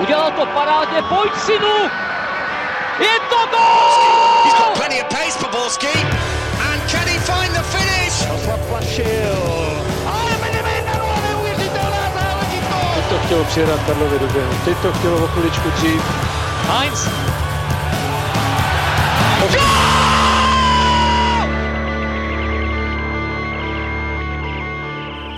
Udělal to parádně, pojď synu! Je to gol! He's got plenty of pace for Borski. And can he find the finish? Ale Benevenero, neuvěřitelná záležitost! Teď to chtělo přijedat Karlovi do běhu. Teď to chtělo o chviličku dřív. Heinz.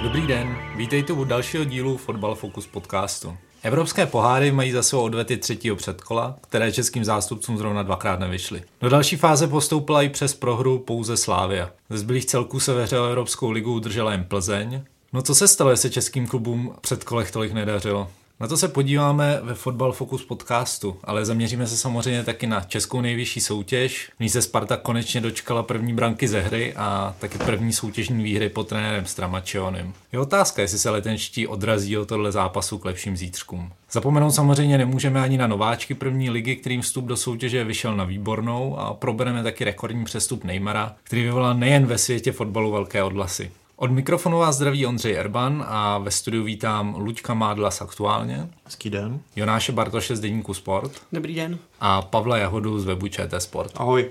Dobrý den, vítejte u dalšího dílu Fotbal Focus podcastu. Evropské poháry mají za svou odvety třetího předkola, které českým zástupcům zrovna dvakrát nevyšly. Do další fáze postoupila i přes prohru pouze Slávia. Ze zbylých celků se ve Evropskou ligu udržela jen Plzeň. No co se stalo, jestli českým klubům před kolech tolik nedařilo? Na to se podíváme ve Fotbal Focus podcastu, ale zaměříme se samozřejmě taky na českou nejvyšší soutěž. V ní se Sparta konečně dočkala první branky ze hry a taky první soutěžní výhry pod trenérem Stramačionem. Je otázka, jestli se letenští odrazí od tohle zápasu k lepším zítřkům. Zapomenout samozřejmě nemůžeme ani na nováčky první ligy, kterým vstup do soutěže vyšel na výbornou a probereme taky rekordní přestup Neymara, který vyvolal nejen ve světě fotbalu velké odhlasy. Od mikrofonu vás zdraví Ondřej Erban a ve studiu vítám Luďka Mádla z Aktuálně, Hezký den. Jonáše Bartoše z Deníku Sport Dobrý den. a Pavla Jahodu z webu ČT Sport. Ahoj.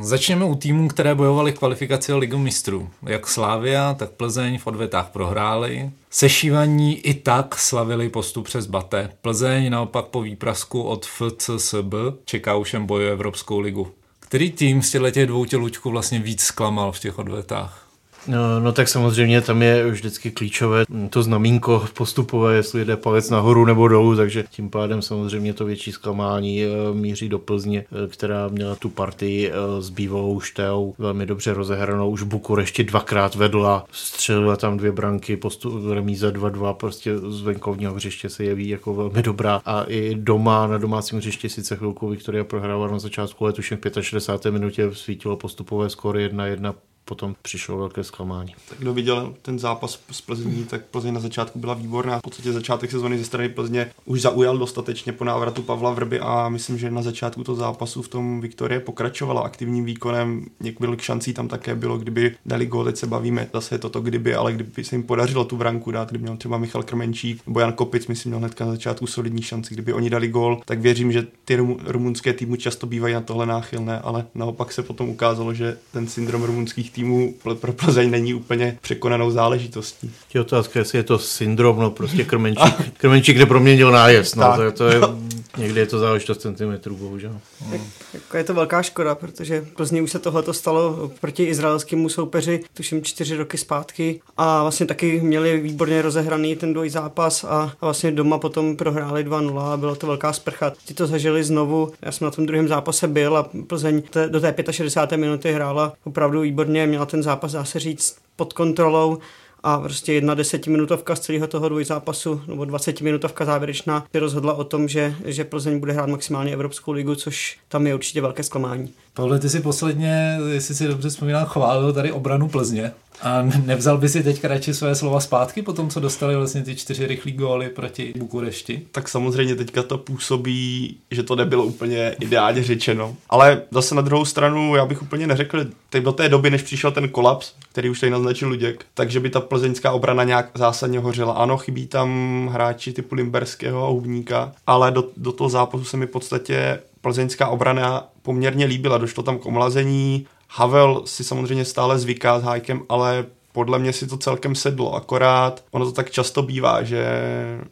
Začněme u týmů, které bojovaly kvalifikaci o ligu mistrů. Jak Slávia, tak Plzeň v odvetách prohráli. Sešívaní i tak slavili postup přes Bate. Plzeň naopak po výprasku od FCSB čeká už jen boju Evropskou ligu. Který tým z těchto dvou tělučků vlastně víc zklamal v těch odvetách? No, no tak samozřejmě tam je vždycky klíčové to znamínko postupové, jestli jde palec nahoru nebo dolů, takže tím pádem samozřejmě to větší zklamání eh, míří do Plzně, eh, která měla tu partii eh, s bývalou Šteou velmi dobře rozehranou. Už Bukurešti dvakrát vedla, střelila tam dvě branky, postup, remíza 2-2, prostě z venkovního hřiště se jeví jako velmi dobrá. A i doma, na domácím hřišti sice chvilku Viktoria prohrávala na začátku, ale tuším v 65. minutě svítilo postupové skóre 1-1 potom přišlo velké zklamání. Tak kdo viděl ten zápas s Plzní, tak Plzeň na začátku byla výborná. V podstatě začátek sezóny ze strany Plzně už zaujal dostatečně po návratu Pavla Vrby a myslím, že na začátku toho zápasu v tom Viktorie pokračovala aktivním výkonem. Několik šancí tam také bylo, kdyby dali gól, teď se bavíme, zase je toto kdyby, ale kdyby se jim podařilo tu branku dát, kdyby měl třeba Michal Krmenčík, Bojan Kopic, myslím, měl hnedka na začátku solidní šanci, kdyby oni dali gól, tak věřím, že ty rumunské týmy často bývají na tohle náchylné, ale naopak se potom ukázalo, že ten syndrom rumunských týmů pro Plzeň není úplně překonanou záležitostí. Je otázka, jestli je to syndrom, no prostě krmenčík, krmenčík neproměnil nájezd, no, to, to je, někdy je to záležitost centimetrů, bohužel. Tak, jako je to velká škoda, protože Plzni už se tohle stalo proti izraelskému soupeři, tuším čtyři roky zpátky a vlastně taky měli výborně rozehraný ten dvojzápas a, a vlastně doma potom prohráli 2-0 a bylo to velká sprcha. Ti to zažili znovu, já jsem na tom druhém zápase byl a Plzeň do té 65. minuty hrála opravdu výborně, měla ten zápas, dá se říct, pod kontrolou a prostě jedna desetiminutovka z celého toho dvojzápasu nebo 20 minutovka závěrečná by rozhodla o tom, že, že Plzeň bude hrát maximálně Evropskou ligu, což tam je určitě velké zklamání. Pavle, ty si posledně, jestli si dobře vzpomínám, chválil tady obranu Plzně. A nevzal by si teď radši své slova zpátky po tom, co dostali vlastně ty čtyři rychlé góly proti Bukurešti? Tak samozřejmě teďka to působí, že to nebylo úplně ideálně řečeno. Ale zase na druhou stranu, já bych úplně neřekl, teď do té doby, než přišel ten kolaps, který už tady naznačil Luděk, takže by ta plzeňská obrana nějak zásadně hořela. Ano, chybí tam hráči typu Limberského a Hubníka, ale do, do toho zápasu se mi v podstatě plzeňská obrana poměrně líbila. Došlo tam k omlazení, Havel si samozřejmě stále zvyká s Hajkem, ale podle mě si to celkem sedlo, akorát ono to tak často bývá, že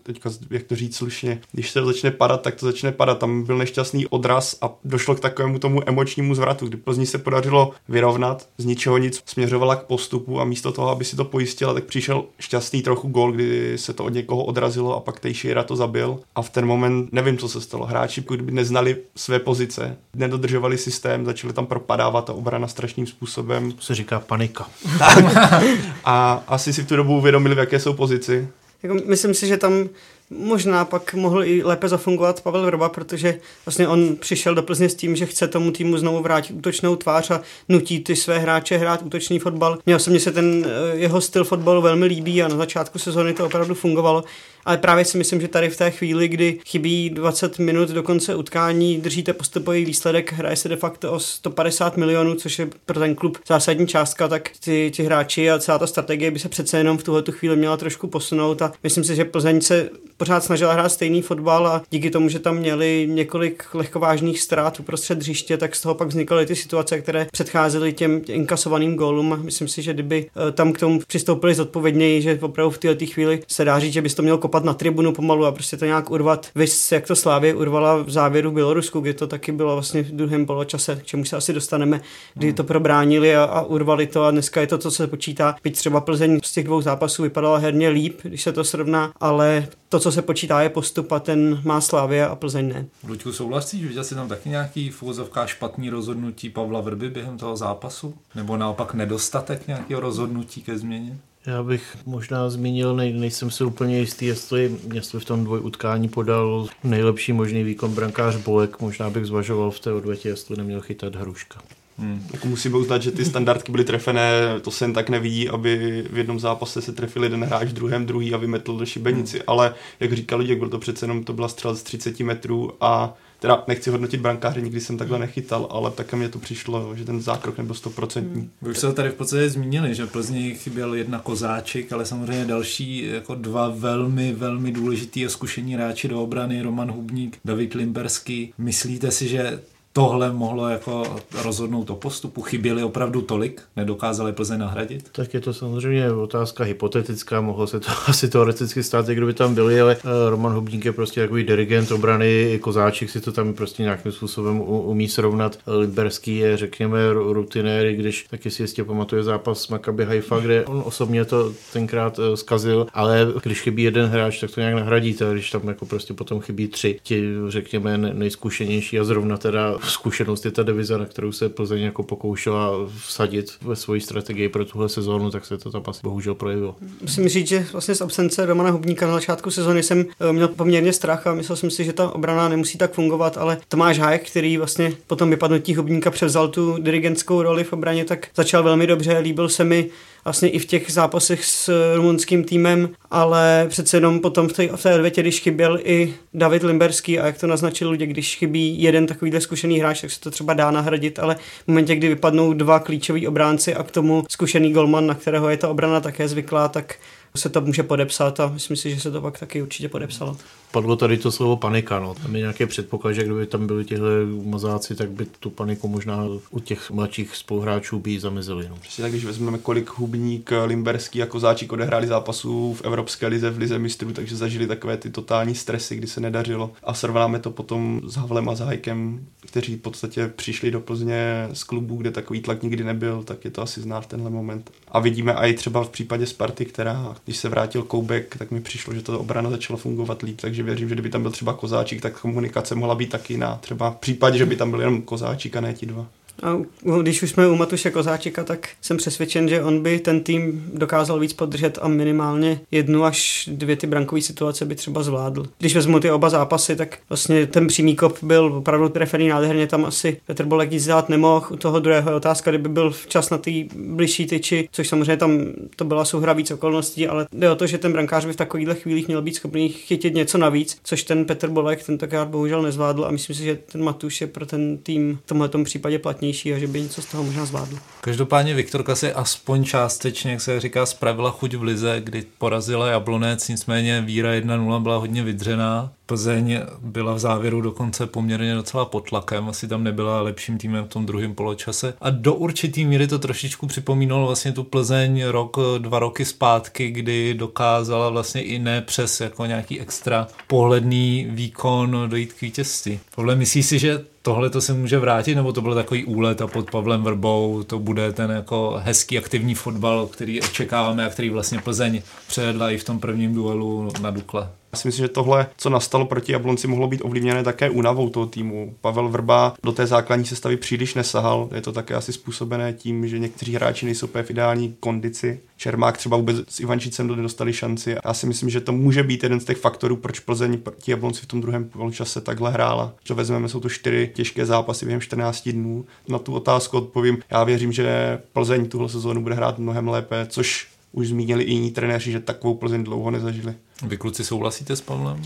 teďka, jak to říct slušně, když se začne padat, tak to začne padat. Tam byl nešťastný odraz a došlo k takovému tomu emočnímu zvratu, kdy Plzni se podařilo vyrovnat, z ničeho nic směřovala k postupu a místo toho, aby si to pojistila, tak přišel šťastný trochu gol, kdy se to od někoho odrazilo a pak Tejšíra to zabil a v ten moment nevím, co se stalo. Hráči, kdyby neznali své pozice, nedodržovali systém, začali tam propadávat a obrana strašným způsobem. To se říká panika. a asi si v tu dobu uvědomili, v jaké jsou pozici. Jako, myslím si, že tam možná pak mohl i lépe zafungovat Pavel Vrba, protože vlastně on přišel do Plzně s tím, že chce tomu týmu znovu vrátit útočnou tvář a nutí ty své hráče hrát útočný fotbal. Mně se ten jeho styl fotbalu velmi líbí a na začátku sezóny to opravdu fungovalo, ale právě si myslím, že tady v té chvíli, kdy chybí 20 minut do konce utkání, držíte postupový výsledek, hraje se de facto o 150 milionů, což je pro ten klub zásadní částka, tak ty, ty hráči a celá ta strategie by se přece jenom v tuhle chvíli měla trošku posunout a myslím si, že Plzeň se pořád snažila hrát stejný fotbal a díky tomu, že tam měli několik lehkovážných ztrát uprostřed hřiště, tak z toho pak vznikaly ty situace, které předcházely těm inkasovaným gólům. Myslím si, že kdyby eh, tam k tomu přistoupili zodpovědněji, že opravdu v této chvíli se dá říct, že bys to měl kopat na tribunu pomalu a prostě to nějak urvat. Vys, jak to Slávě urvala v závěru v Bělorusku, kde to taky bylo vlastně v druhém poločase, k čemu se asi dostaneme, kdy to probránili a, a urvali to a dneska je to, co se počítá. Byť třeba Plzeň z těch dvou zápasů vypadala herně líp, když se to srovná, ale to, co se počítá, je postup a ten má Slávě a Plzeň ne. Luďku, souhlasíš? Viděl jsi tam taky nějaký v špatný rozhodnutí Pavla Vrby během toho zápasu? Nebo naopak nedostatek nějakého rozhodnutí ke změně? Já bych možná zmínil, nej, nejsem si úplně jistý, jestli, jestli v tom dvoj utkání podal nejlepší možný výkon brankář Bolek, možná bych zvažoval v té odvětě, jestli neměl chytat Hruška. Hmm. Jako musíme uznat, že ty standardky byly trefené, to se jen tak nevidí, aby v jednom zápase se trefil jeden hráč, v druhém druhý a vymetl do šibenici, hmm. ale jak říkal Luděk, byl to přece jenom, to byla střel z 30 metrů a teda nechci hodnotit brankáře, nikdy jsem takhle nechytal, ale také mě to přišlo, že ten zákrok nebyl stoprocentní. Hmm. Vy už se tady v podstatě zmínili, že Plzni chyběl jedna kozáček, ale samozřejmě další jako dva velmi, velmi důležitý a zkušení hráči do obrany, Roman Hubník, David Limberský. Myslíte si, že tohle mohlo jako rozhodnout o postupu? Chyběli opravdu tolik? Nedokázali Plzeň nahradit? Tak je to samozřejmě otázka hypotetická, mohlo se to asi teoreticky stát, kdyby tam byli, ale eh, Roman Hubník je prostě takový dirigent obrany, jako záček si to tam prostě nějakým způsobem umí srovnat. Liberský je, řekněme, rutinéry, když taky si jistě pamatuje zápas s Maccabi Haifa, kde on osobně to tenkrát eh, zkazil, ale když chybí jeden hráč, tak to nějak nahradíte, když tam jako prostě potom chybí tři, ti řekněme nejzkušenější a zrovna teda zkušenost je ta divize, na kterou se Plzeň jako pokoušela vsadit ve své strategii pro tuhle sezónu, tak se to tam asi bohužel projevilo. Musím říct, že vlastně z absence Romana Hubníka na začátku sezóny jsem eh, měl poměrně strach a myslel jsem si, že ta obrana nemusí tak fungovat, ale Tomáš Hájek, který vlastně potom vypadnutí Hubníka převzal tu dirigentskou roli v obraně, tak začal velmi dobře, líbil se mi vlastně i v těch zápasech s rumunským týmem, ale přece jenom potom v té, v té odvětě, když chyběl i David Limberský a jak to naznačil lidi, když chybí jeden takovýhle zkušený hráč, tak se to třeba dá nahradit, ale v momentě, kdy vypadnou dva klíčoví obránci a k tomu zkušený golman, na kterého je ta obrana také zvyklá, tak se to může podepsat a myslím si, že se to pak taky určitě podepsalo padlo tady to slovo panika. No. Tam je nějaké předpoklad, že kdyby tam byli těhle mazáci, tak by tu paniku možná u těch mladších spoluhráčů by zamezili. No. Přesně tak, když vezmeme, kolik Hubník, Limberský a Kozáčík odehráli zápasů v Evropské lize, v lize mistrů, takže zažili takové ty totální stresy, kdy se nedařilo. A srovnáme to potom s Havlem a Zahajkem, kteří v podstatě přišli do Plzně z klubu, kde takový tlak nikdy nebyl, tak je to asi znát v tenhle moment. A vidíme i třeba v případě Sparty, která, když se vrátil Koubek, tak mi přišlo, že to obrana začala fungovat líp, takže věřím, že kdyby tam byl třeba Kozáčík, tak komunikace mohla být taky jiná. Třeba v případě, že by tam byl jenom Kozáčík a ne ti dva. A když už jsme u Matuše Kozáčika, tak jsem přesvědčen, že on by ten tým dokázal víc podržet a minimálně jednu až dvě ty brankové situace by třeba zvládl. Když vezmu ty oba zápasy, tak vlastně ten přímý kop byl opravdu trefený nádherně, tam asi Petr Bolek nic dát nemohl. U toho druhého je otázka, kdyby byl včas na té bližší tyči, což samozřejmě tam to byla souhra víc okolností, ale jde o to, že ten brankář by v takovýchhle chvílích měl být schopný chytit něco navíc, což ten Petr Bolek tentokrát bohužel nezvládl a myslím si, že ten Matuš je pro ten tým v tomhle případě platný kvalitnější a že by něco z toho možná zvládl. Každopádně Viktorka si aspoň částečně, jak se říká, spravila chuť v lize, kdy porazila Jablonec, nicméně víra 1-0 byla hodně vydřená. Plzeň byla v závěru dokonce poměrně docela pod tlakem, asi tam nebyla lepším týmem v tom druhém poločase. A do určitý míry to trošičku připomínalo vlastně tu Plzeň rok, dva roky zpátky, kdy dokázala vlastně i ne přes jako nějaký extra pohledný výkon dojít k vítězství. Podle myslí si, že tohle to se může vrátit, nebo to byl takový úlet a pod Pavlem Vrbou to bude ten jako hezký aktivní fotbal, který očekáváme a který vlastně Plzeň předla i v tom prvním duelu na Dukle. Já si myslím, že tohle, co nastalo proti Jablonci, mohlo být ovlivněné také únavou toho týmu. Pavel Vrba do té základní sestavy příliš nesahal. Je to také asi způsobené tím, že někteří hráči nejsou v ideální kondici. Čermák třeba vůbec s Ivančicem nedostali šanci. Já si myslím, že to může být jeden z těch faktorů, proč Plzeň proti Jablonci v tom druhém poločase takhle hrála. Co vezmeme, jsou to čtyři těžké zápasy během 14 dnů. Na tu otázku odpovím. Já věřím, že Plzeň tuhle sezónu bude hrát mnohem lépe, což už zmínili i jiní trenéři, že takovou Plzeň dlouho nezažili. Vy kluci souhlasíte s Pavlem?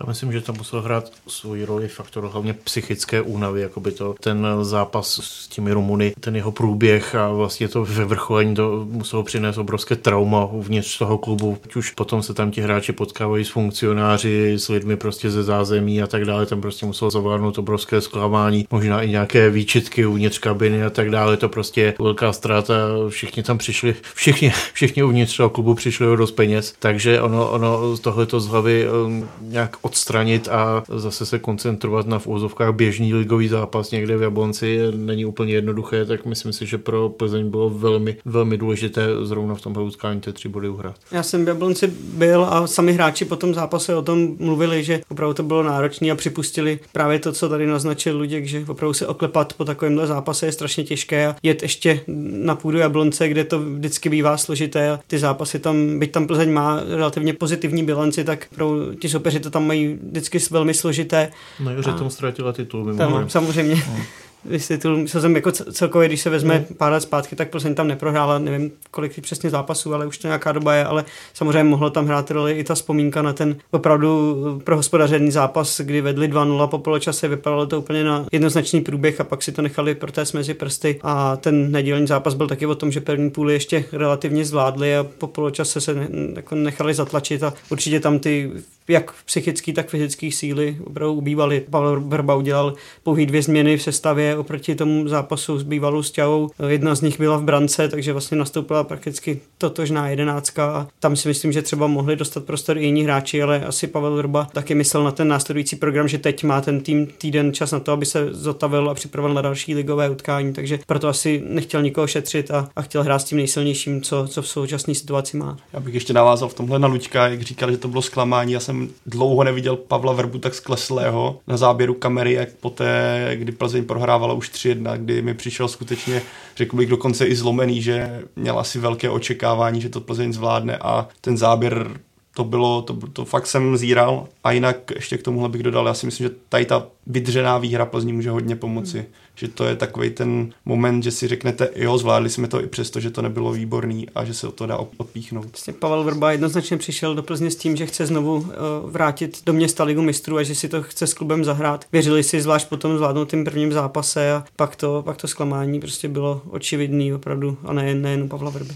Já myslím, že tam musel hrát svoji roli faktor hlavně psychické únavy, jako by to ten zápas s těmi Rumuny, ten jeho průběh a vlastně to ve vrcholení to muselo přinést obrovské trauma uvnitř toho klubu. Ať už potom se tam ti hráči potkávají s funkcionáři, s lidmi prostě ze zázemí a tak dále, tam prostě muselo zavládnout obrovské zklamání, možná i nějaké výčitky uvnitř kabiny a tak dále, to prostě je velká ztráta, všichni tam přišli, všichni, všichni uvnitř toho klubu přišli o dost peněz, takže ono, ono tohle to z hlavy um, nějak odstranit a zase se koncentrovat na v úzovkách běžný ligový zápas někde v Jablonci není úplně jednoduché, tak myslím si, že pro Plzeň bylo velmi, velmi důležité zrovna v tomhle utkání ty tři body uhrát. Já jsem v Jablonci byl a sami hráči po tom zápase o tom mluvili, že opravdu to bylo náročné a připustili právě to, co tady naznačil Luděk, že opravdu se oklepat po takovémhle zápase je strašně těžké a jet ještě na půdu Jablonce, kde to vždycky bývá složité a ty zápasy tam, byť tam Plzeň má relativně pozitivní bilanci, tak pro ti soupeři to tam mají vždycky velmi složité. No Joře tomu ztratila titul. Tam, samozřejmě. No titul, jsem jako celkově, když se vezme mm. pár let zpátky, tak Plzeň tam neprohrála, nevím kolik přesně zápasů, ale už to nějaká doba je, ale samozřejmě mohlo tam hrát roli i ta vzpomínka na ten opravdu pro hospodařený zápas, kdy vedli 2-0 po poločase, vypadalo to úplně na jednoznačný průběh a pak si to nechali protéct mezi prsty a ten nedělní zápas byl taky o tom, že první půli ještě relativně zvládli a po poločase se ne, jako nechali zatlačit a určitě tam ty jak psychický, tak fyzický síly opravdu ubývaly. Pavel Vrba udělal pouhý dvě změny v sestavě oproti tomu zápasu s bývalou stěhou. Jedna z nich byla v brance, takže vlastně nastoupila prakticky totožná jedenáctka a tam si myslím, že třeba mohli dostat prostor i jiní hráči, ale asi Pavel Vrba taky myslel na ten následující program, že teď má ten tým týden čas na to, aby se zotavil a připravil na další ligové utkání, takže proto asi nechtěl nikoho šetřit a, a chtěl hrát s tím nejsilnějším, co, co v současné situaci má. Já bych ještě navázal v tomhle na Luďka, jak říkal, že to bylo zklamání. Já jsem dlouho neviděl Pavla Vrbu tak skleslého na záběru kamery, jak poté, kdy Plzeň prohrávala už 3-1, kdy mi přišel skutečně, řekl bych dokonce i zlomený, že měl asi velké očekávání, že to Plzeň zvládne a ten záběr to bylo, to, to fakt jsem zíral. A jinak ještě k tomuhle bych dodal, já si myslím, že tady ta vydřená výhra Plzní může hodně pomoci. Hmm že to je takový ten moment, že si řeknete, jo, zvládli jsme to i přesto, že to nebylo výborný a že se o to dá odpíchnout. Vlastně Pavel Vrba jednoznačně přišel do Plzně s tím, že chce znovu uh, vrátit do města Ligu mistrů a že si to chce s klubem zahrát. Věřili si zvlášť potom zvládnout tím prvním zápase a pak to, pak to zklamání prostě bylo očividný opravdu a ne, nejen Pavla Vrby.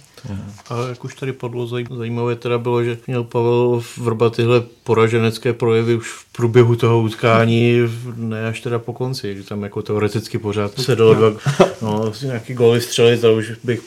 A jak už tady padlo, zajímavé teda bylo, že měl Pavel Vrba tyhle poraženecké projevy už v průběhu toho utkání, ne až teda po konci, že tam jako teoreticky pořád se dalo dva, no, nějaký góly střelit a už bych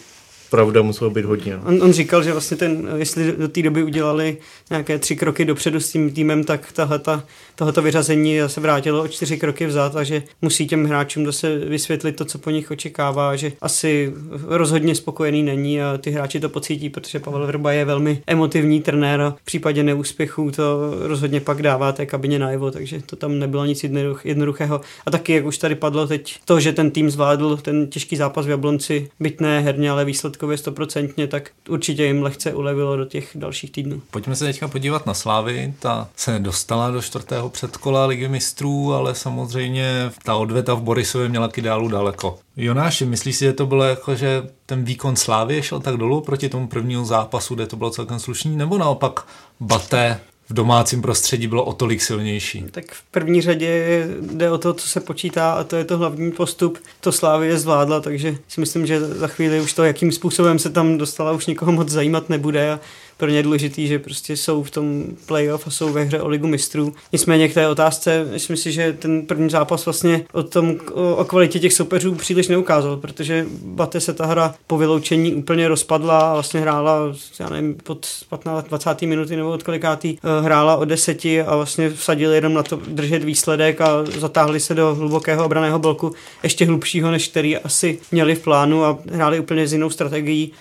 pravda muselo být hodně. No. On, on říkal, že vlastně ten, jestli do té doby udělali nějaké tři kroky dopředu s tím týmem, tak tahleta, tohleto vyřazení se vrátilo o čtyři kroky vzad že musí těm hráčům zase vysvětlit to, co po nich očekává, že asi rozhodně spokojený není a ty hráči to pocítí, protože Pavel Vrba je velmi emotivní trenér a v případě neúspěchů to rozhodně pak dává té kabině najevo, takže to tam nebylo nic jednoduchého. A taky, jak už tady padlo teď, to, že ten tým zvládl ten těžký zápas v Jablonci, byť ne herně, ale výsledkově stoprocentně, tak určitě jim lehce ulevilo do těch dalších týdnů. Pojďme se teďka podívat na Slávy. Ta se dostala do čtvrtého předkola Ligy mistrů, ale samozřejmě ta odveta v Borisově měla k ideálu daleko. Jonáši, myslíš si, že to bylo jako, že ten výkon Slávy šel tak dolů proti tomu prvnímu zápasu, kde to bylo celkem slušný, nebo naopak Baté v domácím prostředí bylo o tolik silnější. Tak v první řadě jde o to, co se počítá a to je to hlavní postup. To Slávě zvládla, takže si myslím, že za chvíli už to, jakým způsobem se tam dostala, už nikoho moc zajímat nebude a pro ně důležitý, že prostě jsou v tom playoff a jsou ve hře o ligu mistrů. Nicméně k té otázce, myslím si, že ten první zápas vlastně o tom, o, o kvalitě těch soupeřů příliš neukázal, protože Bate se ta hra po vyloučení úplně rozpadla a vlastně hrála, já nevím, pod 15, 20. minuty nebo od kolikátý, eh, hrála o deseti a vlastně vsadili jenom na to držet výsledek a zatáhli se do hlubokého obraného bloku, ještě hlubšího, než který asi měli v plánu a hráli úplně s jinou strategií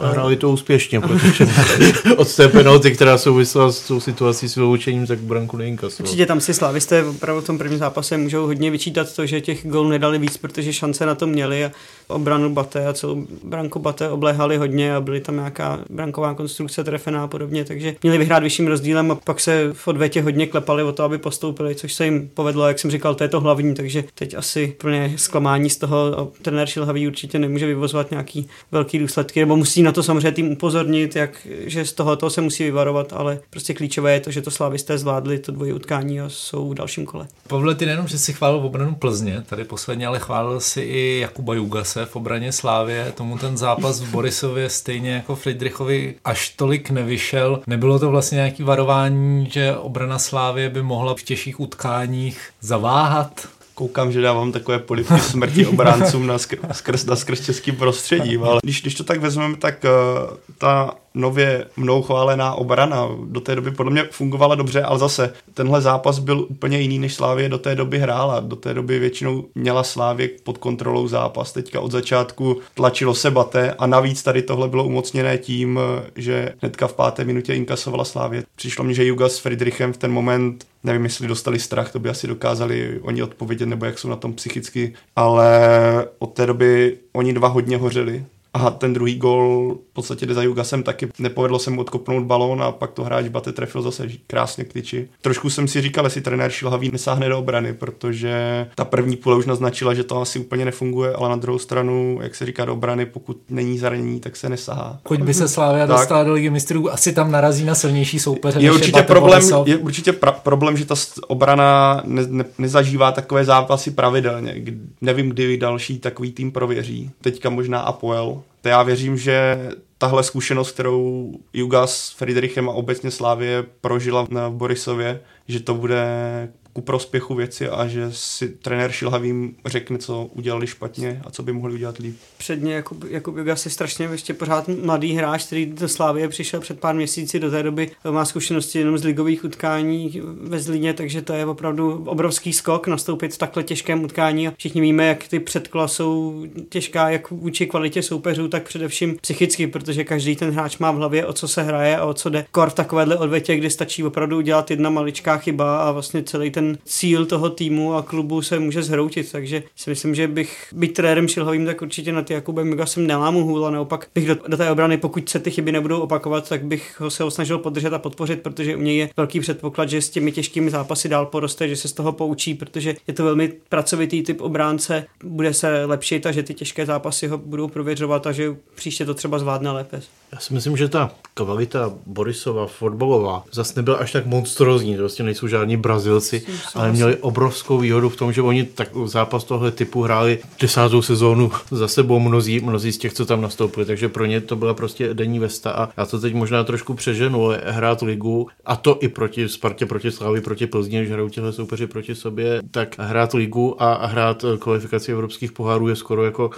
a hráli to úspěšně, protože od té penalty, která souvisela s tou situací s vyloučením, tak branku neinkasovali. Určitě tam si slavisté opravdu v tom prvním zápase můžou hodně vyčítat to, že těch gólů nedali víc, protože šance na to měli a obranu Bate a celou branku Bate obléhali hodně a byly tam nějaká branková konstrukce trefená a podobně, takže měli vyhrát vyšším rozdílem a pak se v odvětě hodně klepali o to, aby postoupili, což se jim povedlo, jak jsem říkal, to je to hlavní, takže teď asi plně zklamání z toho trenér Šilhavý určitě nemůže vyvozovat nějaký velký důsledky, nebo musí na to samozřejmě tým upozornit, jak, že z tohoto se musí vyvarovat, ale prostě klíčové je to, že to slavisté zvládli to dvojí utkání a jsou v dalším kole. Pavle, ty nejenom, že si chválil obranu Plzně, tady posledně, ale chválil si i Jakuba Jugase v obraně Slávě. Tomu ten zápas v Borisově stejně jako Friedrichovi až tolik nevyšel. Nebylo to vlastně nějaký varování, že obrana Slávě by mohla v těžších utkáních zaváhat? koukám, že dávám takové polipky smrti obráncům na skr- skrz, na skrz českým prostředím, ale když, když to tak vezmeme, tak uh, ta nově mnou chválená obrana do té doby podle mě fungovala dobře, ale zase tenhle zápas byl úplně jiný, než Slávě do té doby hrála. Do té doby většinou měla Slávě pod kontrolou zápas. Teďka od začátku tlačilo se bate a navíc tady tohle bylo umocněné tím, že hnedka v páté minutě inkasovala Slávě. Přišlo mi, že Juga s Friedrichem v ten moment nevím, jestli dostali strach, to by asi dokázali oni odpovědět, nebo jak jsou na tom psychicky, ale od té doby oni dva hodně hořeli a ten druhý gol v podstatě jde za Jugasem taky. Nepovedlo se mu odkopnout balón a pak to hráč Bate trefil zase krásně k tyči. Trošku jsem si říkal, jestli trenér Šilhavý nesáhne do obrany, protože ta první půle už naznačila, že to asi úplně nefunguje, ale na druhou stranu, jak se říká do obrany, pokud není zranění, tak se nesahá. Pokud by se Slávia dostala do ligy mistrů, asi tam narazí na silnější soupeře. Je určitě, je problém, je určitě pra- problém, že ta obrana ne, ne, nezažívá takové zápasy pravidelně. Nevím, kdy další takový tým prověří. Teďka možná Apoel, to já věřím, že tahle zkušenost, kterou Juga s Friedrichem a obecně Slávě prožila v Borisově, že to bude ku prospěchu věci a že si trenér Šilhavým řekne, co udělali špatně a co by mohli udělat líp. Předně Jakub, Jakub Jugas je strašně ještě pořád mladý hráč, který do Slávie přišel před pár měsíci, do té doby má zkušenosti jenom z ligových utkání ve Zlíně, takže to je opravdu obrovský skok nastoupit v takhle těžkém utkání všichni víme, jak ty předkola jsou těžká, jak vůči kvalitě soupeřů, tak především psychicky, protože každý ten hráč má v hlavě, o co se hraje a o co jde. Kor v takovéhle odvětě, kdy stačí opravdu udělat jedna maličká chyba a vlastně celý ten ten cíl toho týmu a klubu se může zhroutit, takže si myslím, že bych být trenérem Šilhovým, tak určitě na ty Jakubem Miga jsem nelámu hůl a naopak bych do, do, té obrany, pokud se ty chyby nebudou opakovat, tak bych ho se ho snažil podržet a podpořit, protože u něj je velký předpoklad, že s těmi těžkými zápasy dál poroste, že se z toho poučí, protože je to velmi pracovitý typ obránce, bude se lepšit a že ty těžké zápasy ho budou prověřovat a že příště to třeba zvládne lépe. Já si myslím, že ta kvalita Borisova fotbalová zase nebyla až tak monstrózní, to vlastně nejsou žádní Brazilci, ale měli obrovskou výhodu v tom, že oni tak zápas tohle typu hráli desátou sezónu za sebou mnozí, mnozí z těch, co tam nastoupili, takže pro ně to byla prostě denní vesta a já to teď možná trošku přeženu, ale hrát ligu a to i proti Spartě, proti Slávy, proti Plzni, když hrajou těhle soupeři proti sobě, tak hrát ligu a hrát kvalifikaci evropských pohárů je skoro jako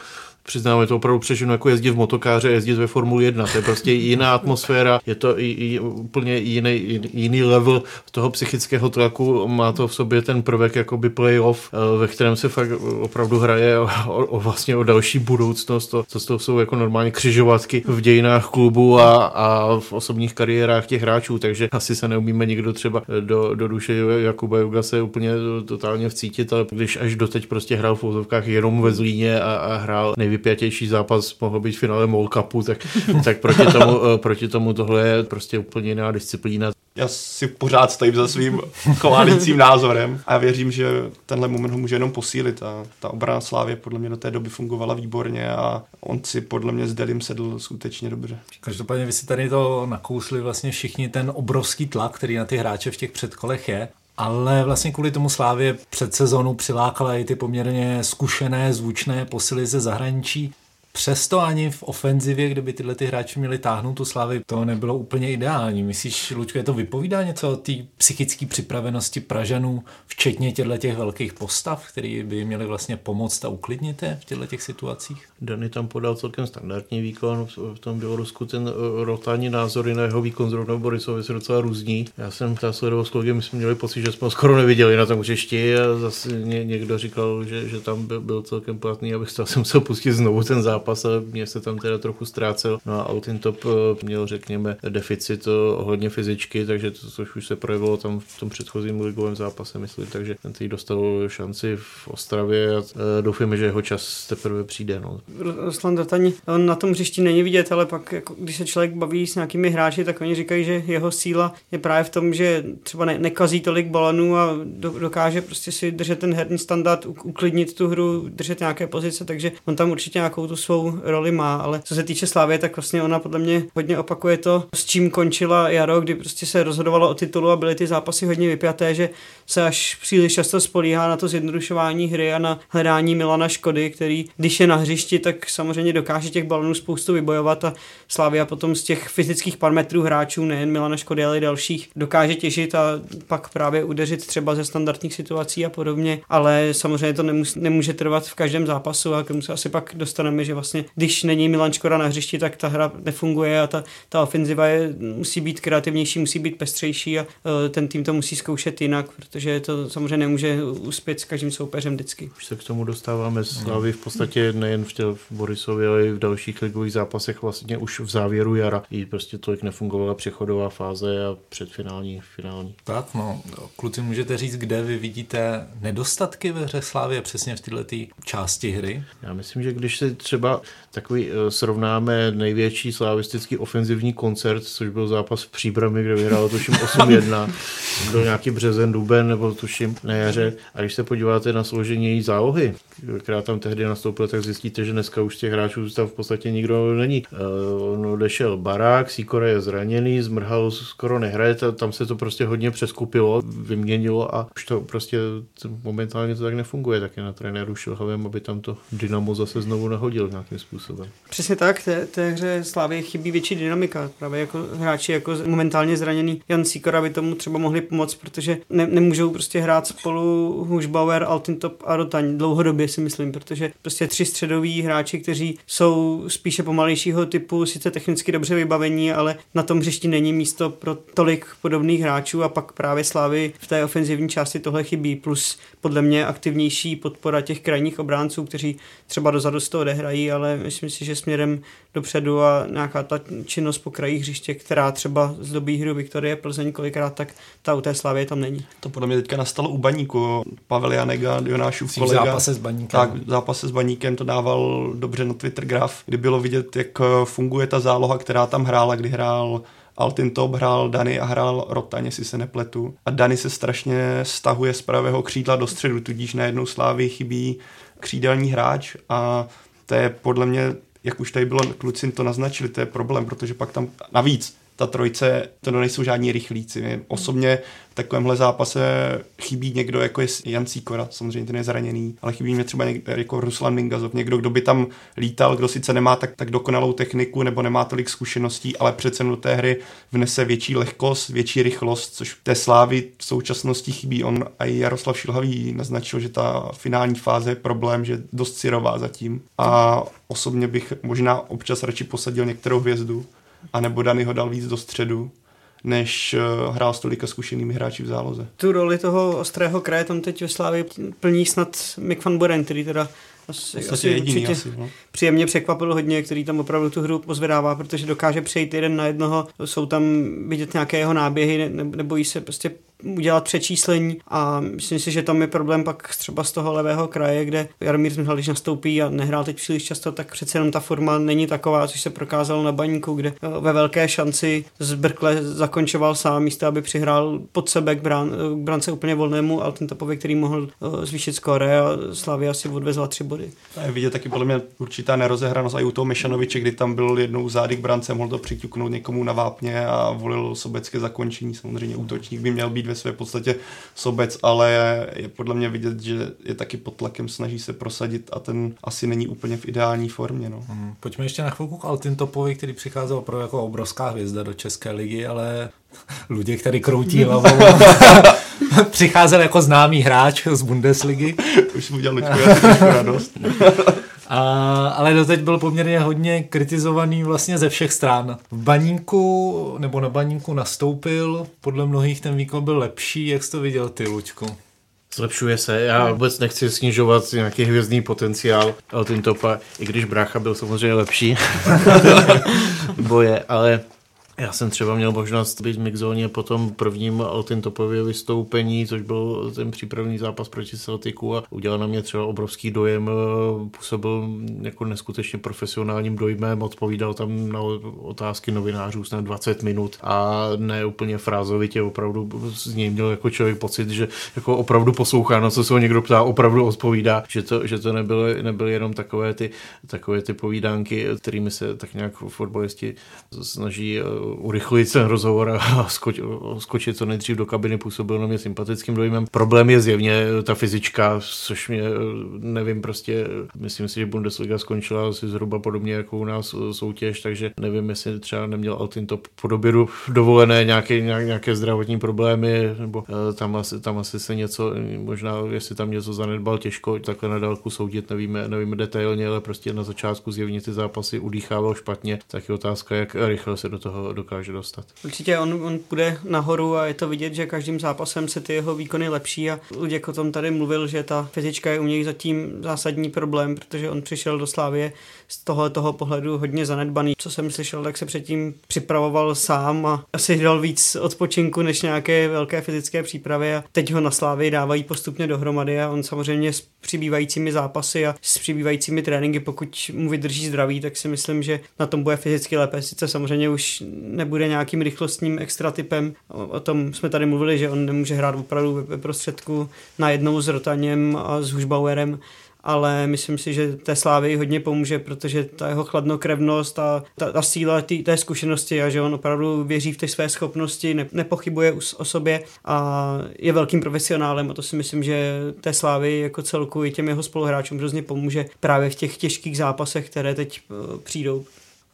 přiznám, je to opravdu přeženo jako jezdit v motokáře, jezdit ve Formuli 1. To je prostě jiná atmosféra, je to i, i úplně jiný, jiný level toho psychického tlaku. Má to v sobě ten prvek jakoby playoff, eh, ve kterém se fakt opravdu hraje o, o, vlastně o další budoucnost. To, to, to jsou jako normálně křižovatky v dějinách klubu a, a v osobních kariérách těch hráčů, takže asi se neumíme nikdo třeba do, do duše Jakuba Juga se úplně totálně vcítit, ale když až doteď prostě hrál v úzovkách jenom ve Zlíně a, a hrál nejvíc nejvypjatější zápas mohl být v finále Mall Cupu, tak, tak proti, tomu, eh, proti tomu tohle je prostě úplně jiná disciplína. Já si pořád stojím za svým chválícím názorem a já věřím, že tenhle moment ho může jenom posílit a ta obrana Slávě podle mě do té doby fungovala výborně a on si podle mě s Delim sedl skutečně dobře. Každopádně vy si tady to nakousli vlastně všichni ten obrovský tlak, který na ty hráče v těch předkolech je ale vlastně kvůli tomu Slávě před sezónu přilákala i ty poměrně zkušené, zvučné posily ze zahraničí. Přesto ani v ofenzivě, kdyby tyhle ty hráči měli táhnout tu slávy, to nebylo úplně ideální. Myslíš, Lučko, je to vypovídá něco o té psychické připravenosti Pražanů, včetně těchto těch velkých postav, které by měly vlastně pomoct a uklidnit je v těchto těch situacích? Dany tam podal celkem standardní výkon, v tom Bělorusku ten eh, rotální názory na jeho výkon zrovna Borisovi se docela různí. Já jsem ta sledoval s kolegy, my jsme měli pocit, že jsme ho skoro neviděli na tom hřišti a zase někdo říkal, že, že tam byl, byl celkem platný, abych se musel pustit znovu ten zápas zápas, ale mě se tam teda trochu ztrácel. No a Top eh, měl, řekněme, deficit eh, ohledně fyzičky, takže to, což už se projevilo tam v tom předchozím ligovém zápase, myslím, takže ten teď dostal šanci v Ostravě a eh, doufáme, že jeho čas teprve přijde. No. Ruslan Dataň, on na tom hřišti není vidět, ale pak, jako, když se člověk baví s nějakými hráči, tak oni říkají, že jeho síla je právě v tom, že třeba ne, nekazí tolik balonů a do, dokáže prostě si držet ten herní standard, uklidnit tu hru, držet nějaké pozice, takže on tam určitě nějakou tu svou velkou roli má, ale co se týče Slávy, tak vlastně ona podle mě hodně opakuje to, s čím končila jaro, kdy prostě se rozhodovalo o titulu a byly ty zápasy hodně vypjaté, že se až příliš často spolíhá na to zjednodušování hry a na hledání Milana Škody, který, když je na hřišti, tak samozřejmě dokáže těch balonů spoustu vybojovat a Slávia potom z těch fyzických parametrů hráčů, nejen Milana Škody, ale i dalších, dokáže těžit a pak právě udeřit třeba ze standardních situací a podobně, ale samozřejmě to nemus, nemůže trvat v každém zápasu a k tomu se asi pak dostaneme, že vlastně, když není Milan Škoda na hřišti, tak ta hra nefunguje a ta, ta ofenziva je, musí být kreativnější, musí být pestřejší a uh, ten tým to musí zkoušet jinak, protože to samozřejmě nemůže uspět s každým soupeřem vždycky. Už se k tomu dostáváme Slávy v podstatě nejen v, tě, v Borisově, ale i v dalších ligových zápasech vlastně už v závěru jara. Jí prostě tolik nefungovala přechodová fáze a předfinální, finální. Tak no, kluci můžete říct, kde vy vidíte nedostatky ve hře Slávy přesně v této části hry? Já myslím, že když si třeba takový uh, srovnáme největší slavistický ofenzivní koncert, což byl zápas v Příbrami, kde vyhrálo tuším 8-1, byl nějaký březen, duben nebo tuším na jaře. A když se podíváte na složení její zálohy, která tam tehdy nastoupila, tak zjistíte, že dneska už těch hráčů tam v podstatě nikdo není. Uh, on odešel Barák, Sikora je zraněný, Zmrhal skoro nehraje, tam se to prostě hodně přeskupilo, vyměnilo a už to prostě momentálně to tak nefunguje, tak je na trenéru Šilhavém, aby tam to dynamo zase znovu nahodil nějakým způsobem. Přesně tak, té, té hře Slávy chybí větší dynamika, právě jako hráči jako momentálně zraněný Jan Sikora by tomu třeba mohli pomoct, protože ne, nemůžou prostě hrát spolu Hušbauer, Altintop a Rotaň dlouhodobě si myslím, protože prostě tři středoví hráči, kteří jsou spíše pomalejšího typu, sice technicky dobře vybavení, ale na tom hřišti není místo pro tolik podobných hráčů a pak právě Slávy v té ofenzivní části tohle chybí, plus podle mě aktivnější podpora těch krajních obránců, kteří třeba dozadu z toho odehrají, ale myslím si, že směrem dopředu a nějaká ta činnost po krajích hřiště, která třeba z doby hry Viktorie Plzeň kolikrát, tak ta u té Slávy tam není. To podle mě teďka nastalo u Baníku. Pavel Janega, Jonášův v kolega. zápase s Baníkem. Tak, v zápase s Baníkem to dával dobře na Twitter graf, kdy bylo vidět, jak funguje ta záloha, která tam hrála, kdy hrál Altin Top hrál Dany a hrál Rotaň, jestli se nepletu. A Dany se strašně stahuje z pravého křídla do středu, tudíž najednou Slávy chybí křídelní hráč a to je podle mě, jak už tady bylo, kluci to naznačili, to je problém, protože pak tam navíc ta trojce, to nejsou žádní rychlíci. Osobně takovémhle zápase chybí někdo, jako je Jan Cíkora, samozřejmě ten je zraněný, ale chybí mě třeba někdo, jako Ruslan Mingazov, někdo, kdo by tam lítal, kdo sice nemá tak, tak dokonalou techniku nebo nemá tolik zkušeností, ale přece do té hry vnese větší lehkost, větší rychlost, což té slávy v současnosti chybí. On a i Jaroslav Šilhavý naznačil, že ta finální fáze je problém, že dost syrová zatím. A osobně bych možná občas radši posadil některou hvězdu, anebo Dany ho dal víc do středu, než uh, hrál s tolika zkušenými hráči v záloze. Tu roli toho ostrého kraje tam teď ve Slávě plní snad Mick van Buren, který teda asi, asi jediný asi, no. příjemně překvapil hodně, který tam opravdu tu hru pozvedává, protože dokáže přejít jeden na jednoho, jsou tam vidět nějaké jeho náběhy, ne, nebojí se prostě udělat přečíslení a myslím si, že tam je problém pak třeba z toho levého kraje, kde Jaromír Zmihal, když nastoupí a nehrál teď příliš často, tak přece jenom ta forma není taková, což se prokázalo na baníku, kde eh, ve velké šanci z Brkle zakončoval sám místo, aby přihrál pod sebe k, brán, k brance úplně volnému Altintopovi, který mohl eh, zvýšit skóre a Slavia si odvezla tři body. A je vidět taky podle mě určitá nerozehranost i u toho Mešanoviče, kdy tam byl jednou zády k brance, mohl to přiťuknout někomu na vápně a volil sobecké zakončení. Samozřejmě útočník by měl být být ve své podstatě sobec, ale je podle mě vidět, že je taky pod tlakem, snaží se prosadit a ten asi není úplně v ideální formě. No. Hmm, pojďme ještě na chvilku k Altintopovi, který přicházel pro jako obrovská hvězda do České ligy, ale lidé, který kroutí hlavou, přicházel jako známý hráč z Bundesligy. Už jsem udělal radost. A, ale doteď byl poměrně hodně kritizovaný vlastně ze všech stran. V baníku, nebo na baníku nastoupil, podle mnohých ten výkon byl lepší, jak jsi to viděl ty, Lučku? Zlepšuje se, já vůbec nechci snižovat nějaký hvězdný potenciál Altintopa, i když brácha byl samozřejmě lepší boje, ale Já jsem třeba měl možnost být v mixzóně po tom prvním Altintopově vystoupení, což byl ten přípravný zápas proti Celticu a udělal na mě třeba obrovský dojem, působil jako neskutečně profesionálním dojmem, odpovídal tam na otázky novinářů snad 20 minut a ne úplně frázovitě, opravdu z něj měl jako člověk pocit, že jako opravdu poslouchá, na co se ho někdo ptá, opravdu odpovídá, že to, že to nebyly, nebyly jenom takové ty, takové ty povídánky, kterými se tak nějak fotbalisti snaží urychlit ten rozhovor a skoč, skočit co nejdřív do kabiny, působil na mě sympatickým dojmem. Problém je zjevně ta fyzička, což mě nevím prostě, myslím si, že Bundesliga skončila asi zhruba podobně jako u nás soutěž, takže nevím, jestli třeba neměl Altin to po době dovolené nějaké, nějaké zdravotní problémy, nebo eh, tam asi, tam asi se něco, možná jestli tam něco zanedbal, těžko takhle na dálku soudit, nevíme, nevíme detailně, ale prostě na začátku zjevně ty zápasy udýchával špatně, tak je otázka, jak rychle se do toho dokáže dostat. Určitě on, on půjde nahoru a je to vidět, že každým zápasem se ty jeho výkony lepší a Luděk o tom tady mluvil, že ta fyzička je u něj zatím zásadní problém, protože on přišel do Slávě z toho, toho pohledu hodně zanedbaný. Co jsem slyšel, tak se předtím připravoval sám a asi dal víc odpočinku než nějaké velké fyzické přípravy a teď ho na Slávě dávají postupně dohromady a on samozřejmě s přibývajícími zápasy a s přibývajícími tréninky, pokud mu vydrží zdraví, tak si myslím, že na tom bude fyzicky lépe. Sice samozřejmě už nebude nějakým rychlostním extra typem, o, tom jsme tady mluvili, že on nemůže hrát opravdu ve prostředku na jednou s Rotaněm a s Hušbauerem, ale myslím si, že té slávy hodně pomůže, protože ta jeho chladnokrevnost a ta, ta síla tý, té zkušenosti a že on opravdu věří v té své schopnosti, ne, nepochybuje o sobě a je velkým profesionálem a to si myslím, že té slávy jako celku i těm jeho spoluhráčům hrozně pomůže právě v těch těžkých zápasech, které teď uh, přijdou.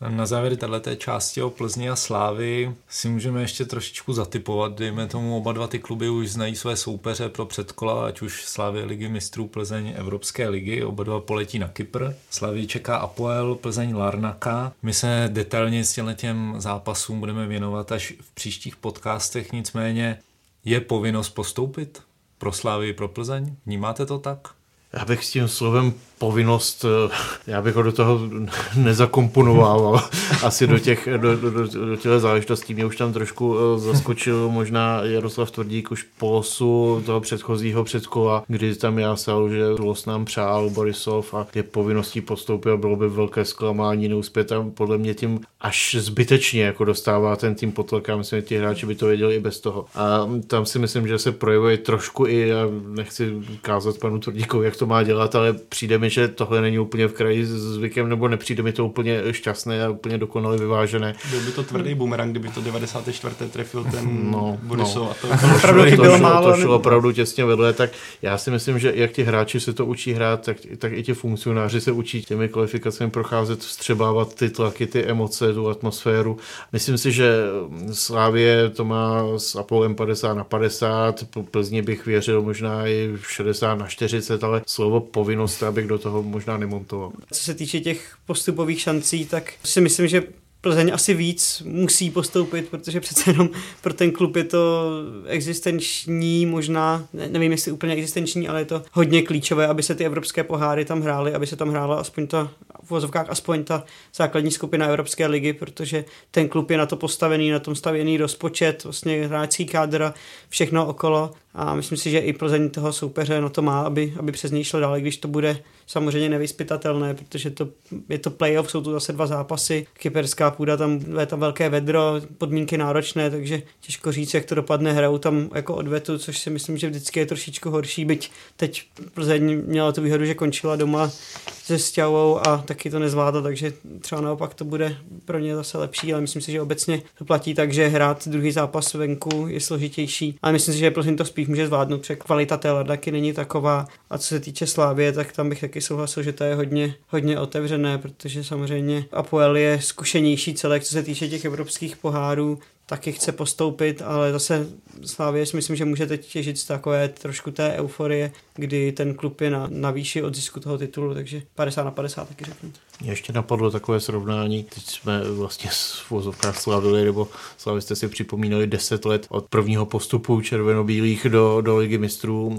Na závěr této části o Plzni a Slávy si můžeme ještě trošičku zatypovat. Dejme tomu, oba dva ty kluby už znají své soupeře pro předkola, ať už Slávy ligy mistrů Plzeň Evropské ligy, oba dva poletí na Kypr. Slávy čeká Apoel, Plzeň Larnaka. My se detailně s těm zápasům budeme věnovat až v příštích podcastech, nicméně je povinnost postoupit pro Slávy pro Plzeň? Vnímáte to tak? Já bych s tím slovem povinnost, eh, já bych ho do toho nezakomponoval asi do těch, do, do, do, do těch záležitostí. Mě už tam trošku eh, zaskočil možná Jaroslav Tvrdík už po losu toho předchozího předkola, kdy tam já sal, že los nám přál Borisov a je povinností postoupil, bylo by velké zklamání neuspět tam podle mě tím až zbytečně jako dostává ten tým pod tlak. myslím, že ti hráči by to věděli i bez toho. A tam si myslím, že se projevuje trošku i, já nechci kázat panu Tvrdíkovi, jak to má dělat, ale přijde mi, že tohle není úplně v kraji s zvykem, nebo nepřijde mi to úplně šťastné a úplně dokonale vyvážené. Byl by to tvrdý bumerang, kdyby to 94. trefil ten no, Borisov. No. A to, to, opravdu to, to, málo, to šlo opravdu těsně vedle, tak já si myslím, že jak ti hráči se to učí hrát, tak, tak i ti funkcionáři se učí těmi kvalifikacemi procházet, vstřebávat ty tlaky, ty emoce, tu atmosféru. Myslím si, že Slávě to má s Apolem 50 na 50, Plzně bych věřil možná i 60 na 40, ale slovo povinnost, abych do toho možná nemontoval. Co se týče těch postupových šancí, tak si myslím, že Plzeň asi víc musí postoupit, protože přece jenom pro ten klub je to existenční, možná, nevím jestli úplně existenční, ale je to hodně klíčové, aby se ty evropské poháry tam hrály, aby se tam hrála aspoň ta, v vozovkách aspoň ta základní skupina Evropské ligy, protože ten klub je na to postavený, na tom stavěný rozpočet, vlastně hráčský kádr, všechno okolo. A myslím si, že i Plzeň toho soupeře na to má, aby, aby přes něj šlo dále, když to bude samozřejmě nevyspytatelné, protože to, je to playoff, jsou tu zase dva zápasy, kyperská půda, tam je tam velké vedro, podmínky náročné, takže těžko říct, jak to dopadne, hrajou tam jako odvetu, což si myslím, že vždycky je trošičku horší, byť teď Plzeň měla tu výhodu, že končila doma se Stěvou a taky to nezvládla, takže třeba naopak to bude pro ně zase lepší, ale myslím si, že obecně to platí tak, že hrát druhý zápas venku je složitější, ale myslím si, že Plzeň to spíš může zvládnout, protože kvalita té taky není taková. A co se týče Slávě, tak tam bych taky souhlasil, že to je hodně, hodně otevřené, protože samozřejmě Apoel je zkušenější celek, co se týče těch evropských pohárů, taky chce postoupit, ale zase Slávě si myslím, že může teď těžit z takové trošku té euforie, kdy ten klub je na, na výši od zisku toho titulu, takže 50 na 50 taky řeknu. Ještě napadlo takové srovnání, teď jsme vlastně s vozovkách slavili, nebo slavisté si připomínali 10 let od prvního postupu červenobílých do, do ligy mistrů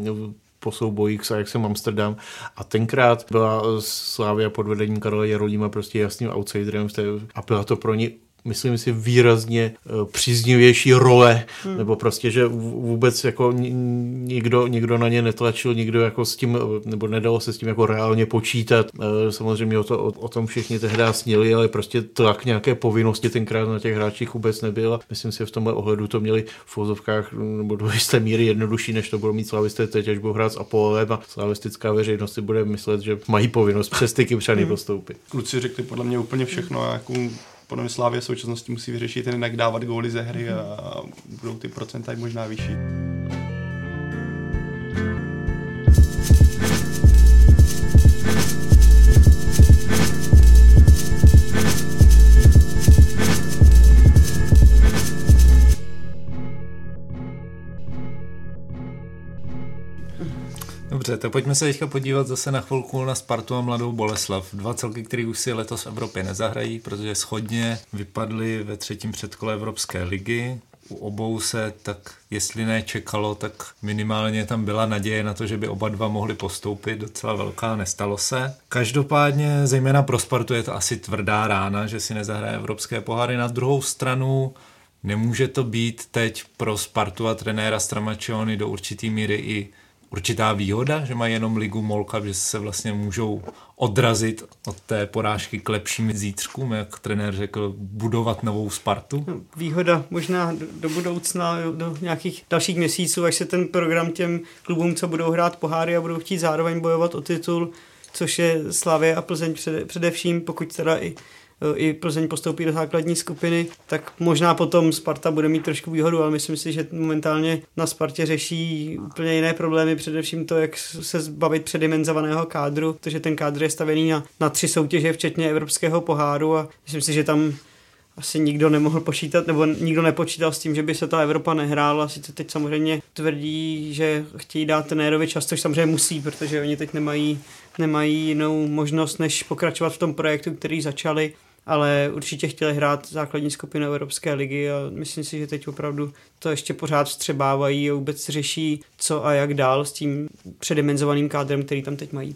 po soubojích s Ajaxem Amsterdam a tenkrát byla Slávia pod vedením Karla Jarolíma prostě jasným outsiderem a byla to pro ně myslím si, výrazně příznivější role, hmm. nebo prostě, že vůbec jako nikdo, nikdo na ně netlačil, nikdo jako s tím, nebo nedalo se s tím jako reálně počítat. Samozřejmě o, to, o, o tom všichni tehdy snili, ale prostě tlak nějaké povinnosti tenkrát na těch hráčích vůbec nebyl. Myslím si, že v tomhle ohledu to měli v vozovkách nebo do jisté míry jednodušší, než to budou mít slavisté teď, až budou hrát s Apolem a slavistická veřejnost si bude myslet, že mají povinnost přes ty Kypřany hmm. postoupit. Kluci řekli podle mě úplně všechno a jako podle mě Slávě v současnosti musí vyřešit ten, jak dávat góly ze hry a budou ty procenta možná vyšší. Dobře, tak pojďme se teďka podívat zase na chvilku na Spartu a Mladou Boleslav. Dva celky, které už si letos v Evropě nezahrají, protože schodně vypadly ve třetím předkole Evropské ligy. U obou se tak, jestli ne čekalo, tak minimálně tam byla naděje na to, že by oba dva mohli postoupit, docela velká, nestalo se. Každopádně, zejména pro Spartu je to asi tvrdá rána, že si nezahraje evropské poháry. Na druhou stranu nemůže to být teď pro Spartu a trenéra Stramačiony do určitý míry i určitá výhoda, že mají jenom ligu Molka, že se vlastně můžou odrazit od té porážky k lepším zítřkům, jak trenér řekl, budovat novou Spartu? No, výhoda možná do budoucna, do nějakých dalších měsíců, až se ten program těm klubům, co budou hrát poháry a budou chtít zároveň bojovat o titul, což je Slavě a Plzeň především, pokud teda i i Plzeň postoupí do základní skupiny, tak možná potom Sparta bude mít trošku výhodu, ale myslím si, že momentálně na Spartě řeší úplně jiné problémy, především to, jak se zbavit předimenzovaného kádru, protože ten kádr je stavěný na, na tři soutěže, včetně Evropského poháru a myslím si, že tam asi nikdo nemohl počítat, nebo nikdo nepočítal s tím, že by se ta Evropa nehrála. Sice teď samozřejmě tvrdí, že chtějí dát trenérovi čas, což samozřejmě musí, protože oni teď nemají, nemají jinou možnost, než pokračovat v tom projektu, který začali ale určitě chtěli hrát základní skupinu Evropské ligy a myslím si, že teď opravdu to ještě pořád vstřebávají a vůbec řeší, co a jak dál s tím předimenzovaným kádrem, který tam teď mají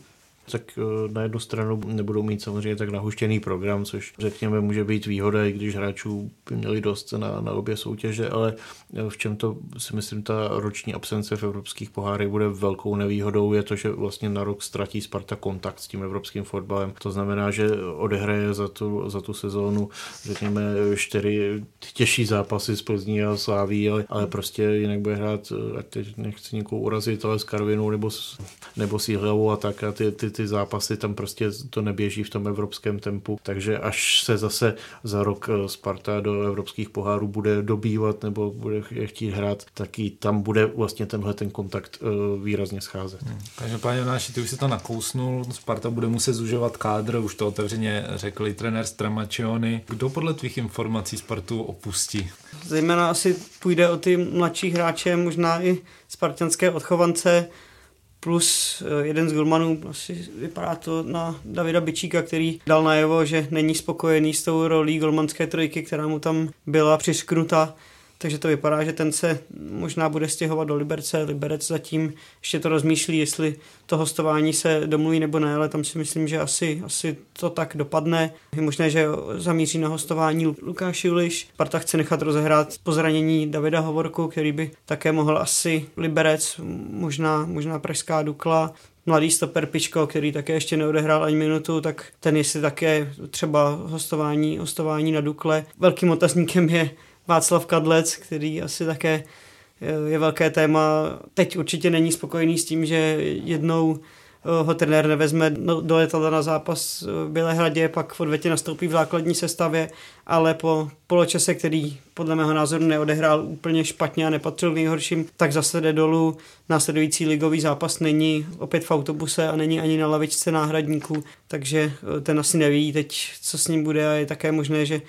tak eh, na jednu stranu nebudou mít samozřejmě tak nahuštěný program, což řekněme může být výhoda, i když hráčů by měli dost na, na obě soutěže, ale eh, v čem to si myslím ta roční absence v evropských pohárech bude velkou nevýhodou, je to, že vlastně na rok ztratí Sparta kontakt s tím evropským fotbalem. To znamená, že odehraje za tu, za tu sezónu, řekněme, čtyři těžší zápasy z Plzní a Sláví, ale, ale prostě jinak bude hrát, ať teď nechci někoho urazit, ale s Karvinou nebo nebo s Jihlavou a tak a ty, ty, ty zápasy tam prostě to neběží v tom evropském tempu, takže až se zase za rok eh, Sparta do evropských pohárů bude dobývat nebo bude chtít hrát, tak i tam bude vlastně tenhle ten kontakt eh, výrazně scházet. Hmm. Každopádně náši, ty už si to nakousnul, Sparta bude muset zužovat kádr, už to otevřeně řekl i trenér Stramačiony. Kdo podle tvých informací Spartu opustí? Zejména asi půjde o ty mladší hráče, možná i spartanské odchovance, plus eh, jeden z golmanů, asi vypadá to na Davida Bičíka, který dal najevo, že není spokojený s tou rolí golmanské trojky, která mu tam byla přisknuta takže to vypadá, že ten se možná bude stěhovat do Liberce. Liberec zatím ještě to rozmýšlí, jestli to hostování se domluví nebo ne, ale tam si myslím, že asi, asi to tak dopadne. Je možné, že zamíří na hostování Lukáš Juliš. Sparta chce nechat rozehrát po zranění Davida Hovorku, který by také mohl asi Liberec, možná, možná Pražská Dukla mladý stoper Pičko, který také ještě neodehrál ani minutu, tak ten jestli také třeba hostování, hostování na Dukle. Velkým otazníkem je Václav Kadlec, který asi také eh, je velké téma. Teď určitě není spokojený s tím, že jednou eh, ho trenér nevezme do letadla na zápas v Bělehradě, pak v odvětě nastoupí v základní sestavě, ale po poločase, který podle mého názoru neodehrál úplně špatně a nepatřil nejhorším, tak zase jde dolů. Následující ligový zápas není opět v autobuse a není ani na lavičce náhradníků, takže eh, ten asi neví teď, co s ním bude a je také možné, že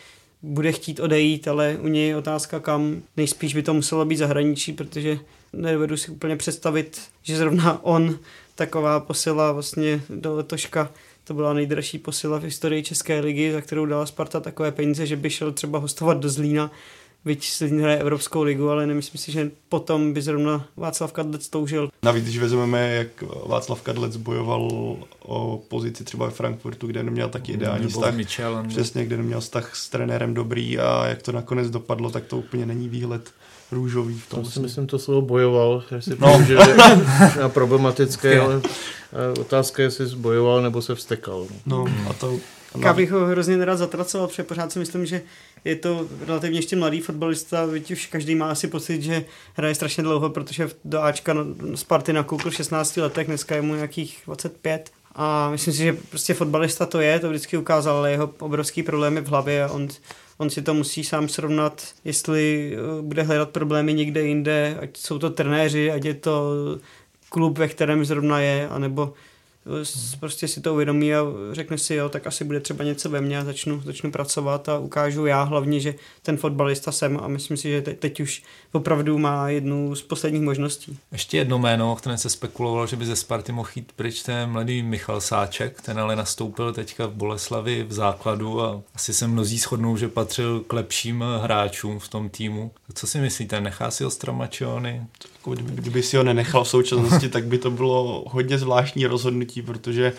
bude chtít odejít, ale u něj je otázka kam. Nejspíš by to muselo být zahraničí, protože nedovedu si úplně představit, že zrovna on taková posila vlastně do letoška to byla nejdražší posila v historii České ligy, za kterou dala Sparta takové peníze, že by šel třeba hostovat do Zlína, byť se hraje Evropskou ligu, ale nemyslím si, že potom by zrovna Václav Kadlec toužil. Navíc, když vezmeme, jak Václav Kadlec bojoval o pozici třeba ve Frankfurtu, kde neměl taky ideální Nebo vztah. Michelem. Přesně, kde neměl vztah s trenérem dobrý a jak to nakonec dopadlo, tak to úplně není výhled růžový v tom. To si myslím, to slovo bojoval, že si No. že je možná problematické, ale eh, otázka je, jestli jsi bojoval nebo se vstekal. no. No a to... Já bych ho hrozně nerad zatracoval, protože pořád si myslím, že je to relativně ještě mladý fotbalista, byť už každý má asi pocit, že hraje strašně dlouho, protože do Ačka na- Sparty nakoukl v 16 letech, dneska je mu nějakých 25. A myslím si, že prostě fotbalista to je, to vždycky ukázal, ale jeho obrovský problém je v hlavě a on, on si to musí sám srovnat, jestli eh, bude hledat problémy někde jinde, ať jsou to trenéři, ať je to klub, ve kterém zrovna je, anebo prostě si to uvědomí a řekne si, jo, tak asi bude třeba něco ve mně a začnu, začnu pracovat a ukážu já hlavně, že ten fotbalista jsem a myslím si, že te, teď už opravdu má jednu z posledních možností. Ještě jedno jméno, o kterém se spekulovalo, že by ze Sparty mohl jít pryč, to je mladý Michal Sáček, ten ale nastoupil teďka v Boleslavi v základu a asi se mnozí shodnou, že patřil k lepším hráčům v tom týmu. Co si myslíte, nechá si ho Stramačiony? Jako kdyby, kdyby si ho nenechal v současnosti, tak by to bylo hodně zvláštní rozhodnutí, protože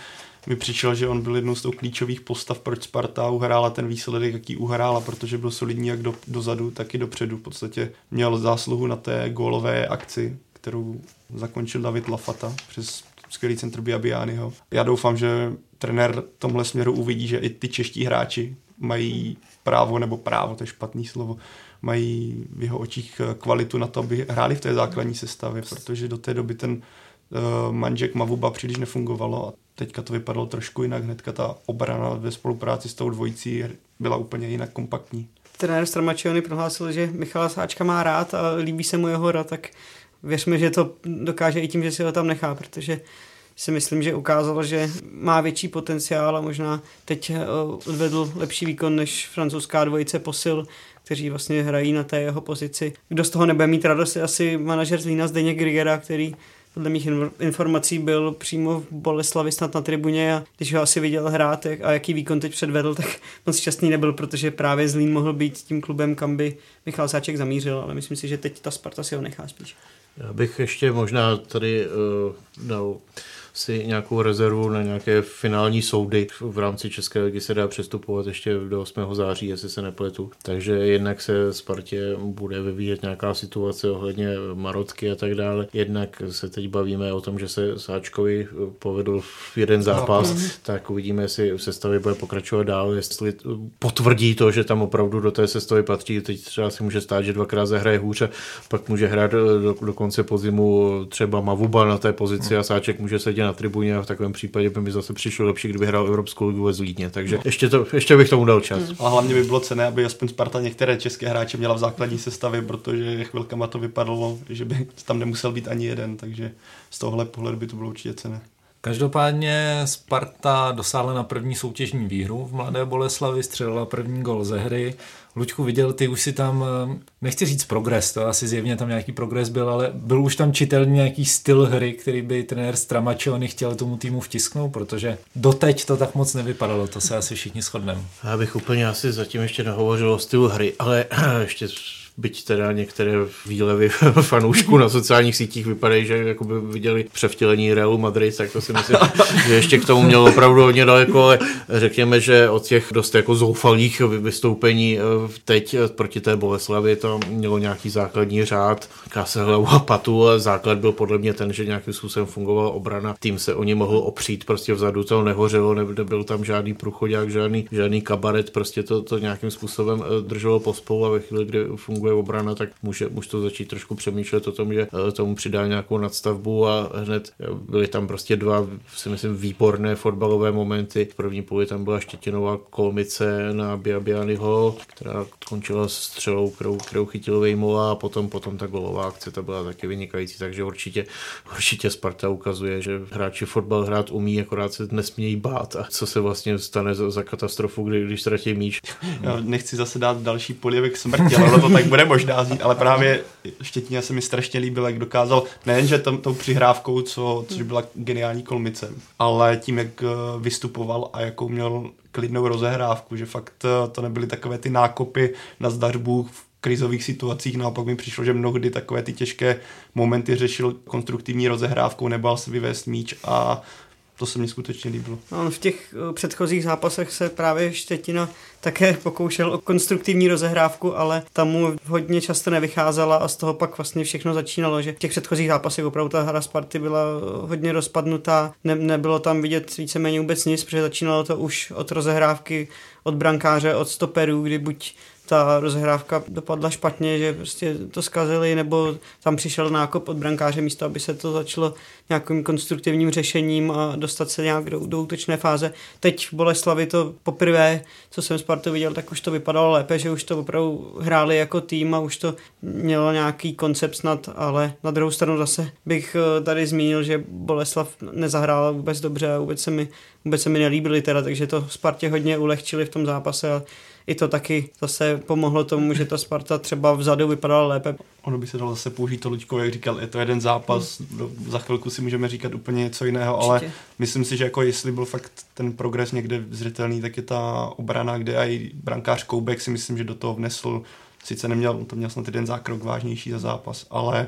mi přišel, že on byl jednou z těch klíčových postav, proč Sparta uhrála ten výsledek, jaký uhrála, protože byl solidní jak do, dozadu, tak i dopředu. V podstatě měl zásluhu na té gólové akci, kterou zakončil David Lafata přes skvělý centr Biabiányho. Já doufám, že trenér v tomhle směru uvidí, že i ty čeští hráči mají právo, nebo právo, to je špatný slovo, mají v jeho očích eh, kvalitu na to, aby hráli v té základní sestavě, protože do té doby ten uh, manžek Mavuba příliš nefungovalo a teďka to vypadalo trošku jinak, hnedka ta obrana ve spolupráci s tou dvojicí byla úplně jinak kompaktní. Trenér Stramačiony prohlásil, že Michala Sáčka má rád a líbí se mu jeho hra, tak věřme, že to dokáže i tím, že si ho tam nechá, protože si myslím, že ukázal, že má větší potenciál a možná teď eh, odvedl lepší výkon než francouzská dvojice posil, kteří vlastně hrají na té jeho pozici. Kdo z toho nebude mít radost, je asi manažer Zlína Zdeněk Grigera, který podle mých infor- informací byl přímo v Boleslavi snad na tribuně a když ho asi viděl hrát a jaký výkon teď předvedl, tak moc šťastný nebyl, protože právě Zlín mohl být tím klubem, kam by Michal Sáček zamířil, ale myslím si, že teď ta Sparta si ho nechá spíš. Já bych ještě možná tady uh, dal si nějakou rezervu na nějaké finální soudy. V rámci České ligy se dá přestupovat ještě do 8. září, jestli se nepletu. Takže jednak se Spartě bude vyvíjet nějaká situace ohledně Marotky a tak dále. Jednak se teď bavíme o tom, že se Sáčkovi povedl v jeden zápas, no. tak uvidíme, jestli v sestavě bude pokračovat dál, jestli potvrdí to, že tam opravdu do té sestavy patří. Teď třeba si může stát, že dvakrát zahraje hůře, pak může hrát do, do konce podzimu třeba Mavuba na té pozici a Sáček může sedět na tribuně a v takovém případě by mi zase přišlo lepší, kdyby hrál Evropskou ligu ve Zlídně. Takže no. ještě, to, ještě bych tomu dal čas. A hlavně by bylo cené, aby aspoň Sparta některé české hráče měla v základní sestavě, protože chvilkama to vypadalo, že by tam nemusel být ani jeden, takže z tohohle pohledu by to bylo určitě cené. Každopádně Sparta dosáhla na první soutěžní výhru v Mladé Boleslavi, střelila první gol ze hry. Luďku, viděl ty už si tam, nechci říct progres, to asi zjevně tam nějaký progres byl, ale byl už tam čitelný nějaký styl hry, který by trenér Stramačony chtěl tomu týmu vtisknout, protože doteď to tak moc nevypadalo, to se asi všichni shodneme. Já bych úplně asi zatím ještě nehovořil o stylu hry, ale ještě byť teda některé výlevy fanoušků na sociálních sítích vypadají, že jako by viděli převtělení Realu Madrid, tak to si myslím, že ještě k tomu mělo opravdu hodně daleko, ale řekněme, že od těch dost jako zoufalých vystoupení teď proti té Boleslavi to mělo nějaký základní řád, se hlavu a patu, ale základ byl podle mě ten, že nějakým způsobem fungovala obrana, tým se o ně mohl opřít, prostě vzadu to nehořelo, nebyl tam žádný průchodák, žádný, žádný kabaret, prostě to, to nějakým způsobem drželo pospolu a ve chvíli, kdy funguje obrana, tak může, může to začít trošku přemýšlet o tom, že tomu přidá nějakou nadstavbu a hned byly tam prostě dva, si myslím, výborné fotbalové momenty. V první půli tam byla Štětinová kolmice na Biabianyho, která skončila střelou, kterou, kterou chytil Vejmola a potom, potom ta golová akce, ta byla taky vynikající, takže určitě, určitě Sparta ukazuje, že hráči fotbal hrát umí, akorát se nesmějí bát a co se vlastně stane za, za katastrofu, kdy, když ztratí míč. Já nechci zase dát další polivek smrti, ale to tak bude možná říct, ale právě Štětina se mi strašně líbil, jak dokázal nejenže tom, tou přihrávkou, co, což byla geniální kolmice, ale tím, jak vystupoval a jakou měl klidnou rozehrávku, že fakt to nebyly takové ty nákopy na zdařbu krizových situacích. Naopak mi přišlo, že mnohdy takové ty těžké momenty řešil konstruktivní rozehrávkou, nebal se vyvést míč a to se mi skutečně líbilo. No, v těch eh, předchozích zápasech se právě Štětina také pokoušel o konstruktivní rozehrávku, ale tam mu hodně často nevycházela a z toho pak vlastně všechno začínalo, že v těch předchozích zápasech opravdu ta hra Sparty byla eh, hodně rozpadnutá, ne, nebylo tam vidět víceméně vůbec nic, protože začínalo to už od rozehrávky, od brankáře, od stoperů, kdy buď ta rozhrávka dopadla špatně, že prostě to zkazili, nebo tam přišel nákop od brankáře místo, aby se to začalo nějakým konstruktivním řešením a dostat se nějak do, do útočné fáze. Teď v Boleslavi to poprvé, co jsem Spartu viděl, tak už to vypadalo lépe, že už to opravdu hráli jako tým a už to mělo nějaký koncept snad, ale na druhou stranu zase bych eh, tady zmínil, že Boleslav nezahrála vůbec dobře a vůbec se mi, vůbec se mi nelíbili teda, takže to Spartě hodně ulehčili v tom zápase a i to taky zase pomohlo tomu, že ta Sparta třeba vzadu vypadala lépe. Ono by se dalo zase použít to Luďko, jak říkal, je to jeden zápas, hmm. za chvilku si můžeme říkat úplně něco jiného, Určitě. ale myslím si, že jako jestli byl fakt ten progres někde zřetelný, tak je ta obrana, kde i brankář Koubek si myslím, že do toho vnesl, sice neměl, to měl snad jeden zákrok vážnější za zápas, ale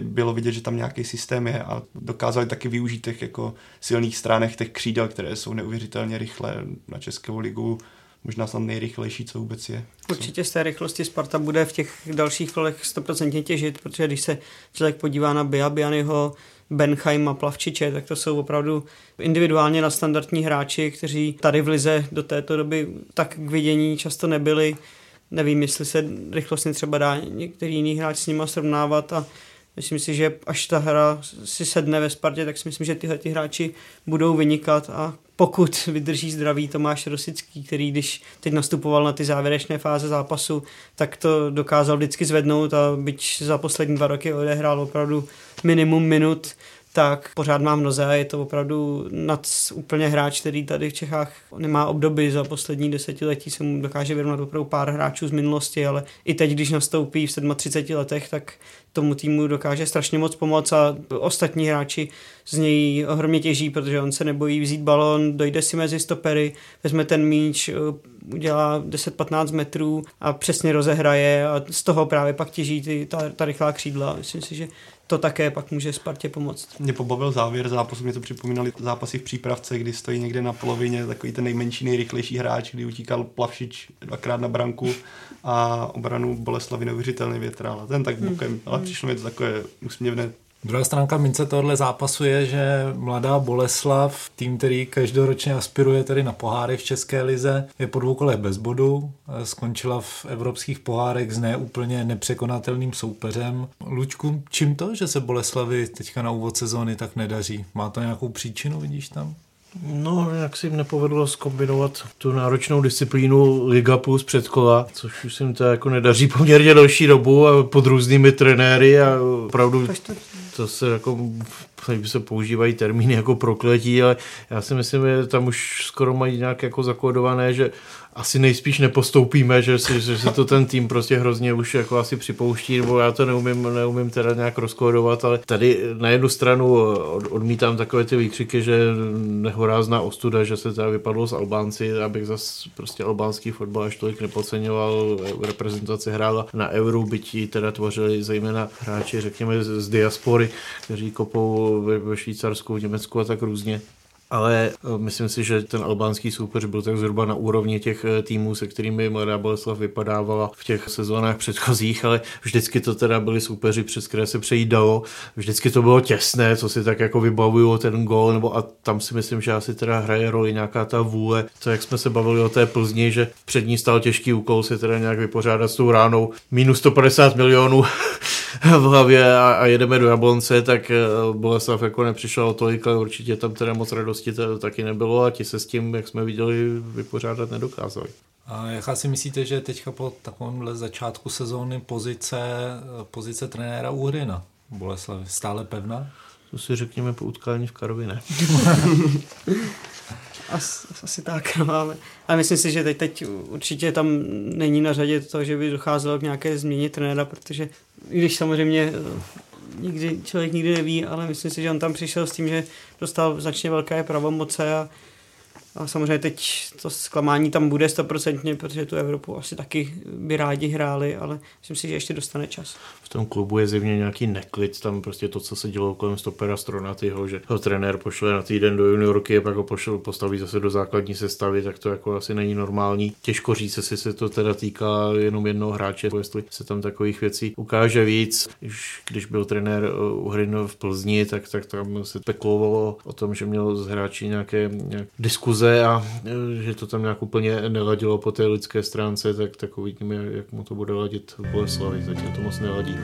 bylo vidět, že tam nějaký systém je a dokázali taky využít těch jako silných stránek těch křídel, které jsou neuvěřitelně rychlé na Českou ligu možná snad nejrychlejší, co vůbec je. Určitě z té rychlosti Sparta bude v těch dalších kolech 100% těžit, protože když se člověk podívá na Biabianyho, Benheim a Plavčiče, tak to jsou opravdu individuálně na standardní hráči, kteří tady v Lize do této doby tak k vidění často nebyli. Nevím, jestli se rychlostně třeba dá některý jiný hráč s nima srovnávat a Myslím si, že až ta hra si sedne ve Spartě, tak si myslím, že tyhle ty hráči budou vynikat a pokud vydrží zdraví Tomáš Rosický, který když teď nastupoval na ty závěrečné fáze zápasu, tak to dokázal vždycky zvednout a byť za poslední dva roky odehrál opravdu minimum minut, tak pořád mám noze a je to opravdu nad úplně hráč, který tady v Čechách nemá obdoby za poslední desetiletí, se mu dokáže vyrovnat opravdu pár hráčů z minulosti, ale i teď, když nastoupí v 37 letech, tak tomu týmu dokáže strašně moc pomoct a ostatní hráči z něj ohromně těží, protože on se nebojí vzít balon, dojde si mezi stopery, vezme ten míč, udělá 10-15 metrů a přesně rozehraje a z toho právě pak těží ty, ta, ta rychlá křídla. Myslím si, že to také pak může Spartě pomoct. Mě pobavil závěr zápasu, mě to připomínali zápasy v přípravce, kdy stojí někde na polovině takový ten nejmenší, nejrychlejší hráč, kdy utíkal Plavšič dvakrát na branku a obranu Boleslavy neuvěřitelně větral. Ten tak bokem, hmm. ale přišlo mi to takové úsměvné Druhá stránka mince tohle zápasu je, že mladá Boleslav, tým, který každoročně aspiruje tedy na poháry v České lize, je po dvou kolech bez bodu, skončila v evropských pohárech s neúplně nepřekonatelným soupeřem. Lučku, čím to, že se Boleslavi teďka na úvod sezóny tak nedaří? Má to nějakou příčinu, vidíš tam? No, jak si jim nepovedlo skombinovat tu náročnou disciplínu Liga plus předkola, což už se jim to jako nedaří poměrně delší dobu a pod různými trenéry a opravdu to se jako se používají termíny jako prokletí, ale já si myslím, že tam už skoro mají nějak jako zakódované, že asi nejspíš nepostoupíme, že, si, že se to ten tým prostě hrozně už jako asi připouští, nebo já to neumím, neumím teda nějak rozkódovat, ale tady na jednu stranu odmítám takové ty výkřiky, že nehorázná ostuda, že se teda vypadlo z Albánci, abych zas prostě albánský fotbal až tolik nepodceňoval, reprezentace hrála na Euro, byť teda tvořili zejména hráči, řekněme, z diaspory, kteří kopou ve, ve Švýcarsku, Německu a tak různě ale eh, myslím si, že ten albánský soupeř byl tak zhruba na úrovni těch eh, týmů, se kterými Mladá Boleslav vypadávala v těch sezónách předchozích, ale vždycky to teda byli soupeři, přes které se přejídalo. Vždycky to bylo těsné, co si tak jako vybavuju ten gol, nebo a tam si myslím, že asi teda hraje roli nějaká ta vůle. To, jak jsme se bavili o té Plzni, že před ní stál těžký úkol si teda nějak vypořádat s tou ránou minus 150 milionů v hlavě a, a jedeme do Jablonce, tak eh, Boleslav jako nepřišel o tolik, ale určitě tam teda moc radosti to taky nebylo a ti se s tím, jak jsme viděli, vypořádat nedokázali. A jaká si myslíte, že teďka po takovémhle začátku sezóny pozice, pozice trenéra Uhryna Boleslavy? Stále pevná? To si řekněme po utkání v Karvině. As, asi tak, no, ale, ale myslím si, že teď, teď určitě tam není na řadě to, že by docházelo k nějaké změně trenéra, protože když samozřejmě nikdy, člověk nikdy neví, ale myslím si, že on tam přišel s tím, že dostal značně velké pravomoce a A samozřejmě teď to zklamání tam bude stoprocentně, protože tu Evropu asi taky by rádi hráli, ale myslím si, že ještě dostane čas. V tom klubu je zjevně nějaký neklid, tam prostě to, co se dělo kolem stopera Stronatyho, že ho trenér pošle na týden do juniorky a pak ho pošle, postaví zase do základní sestavy, tak to jako asi není normální. Těžko říct, jestli se to teda týká jenom jednoho hráče, jestli se tam takových věcí ukáže víc. Když, byl trenér Uhrin v Plzni, tak, tak tam se spekulovalo o tom, že měl z hráči nějaké nějak diskuze a e, že to tam nějak úplně neladilo po té lidské stránce, tak, tak uvidíme, jak mu to bude ladit v Boleslavi. Zatím to moc neladí.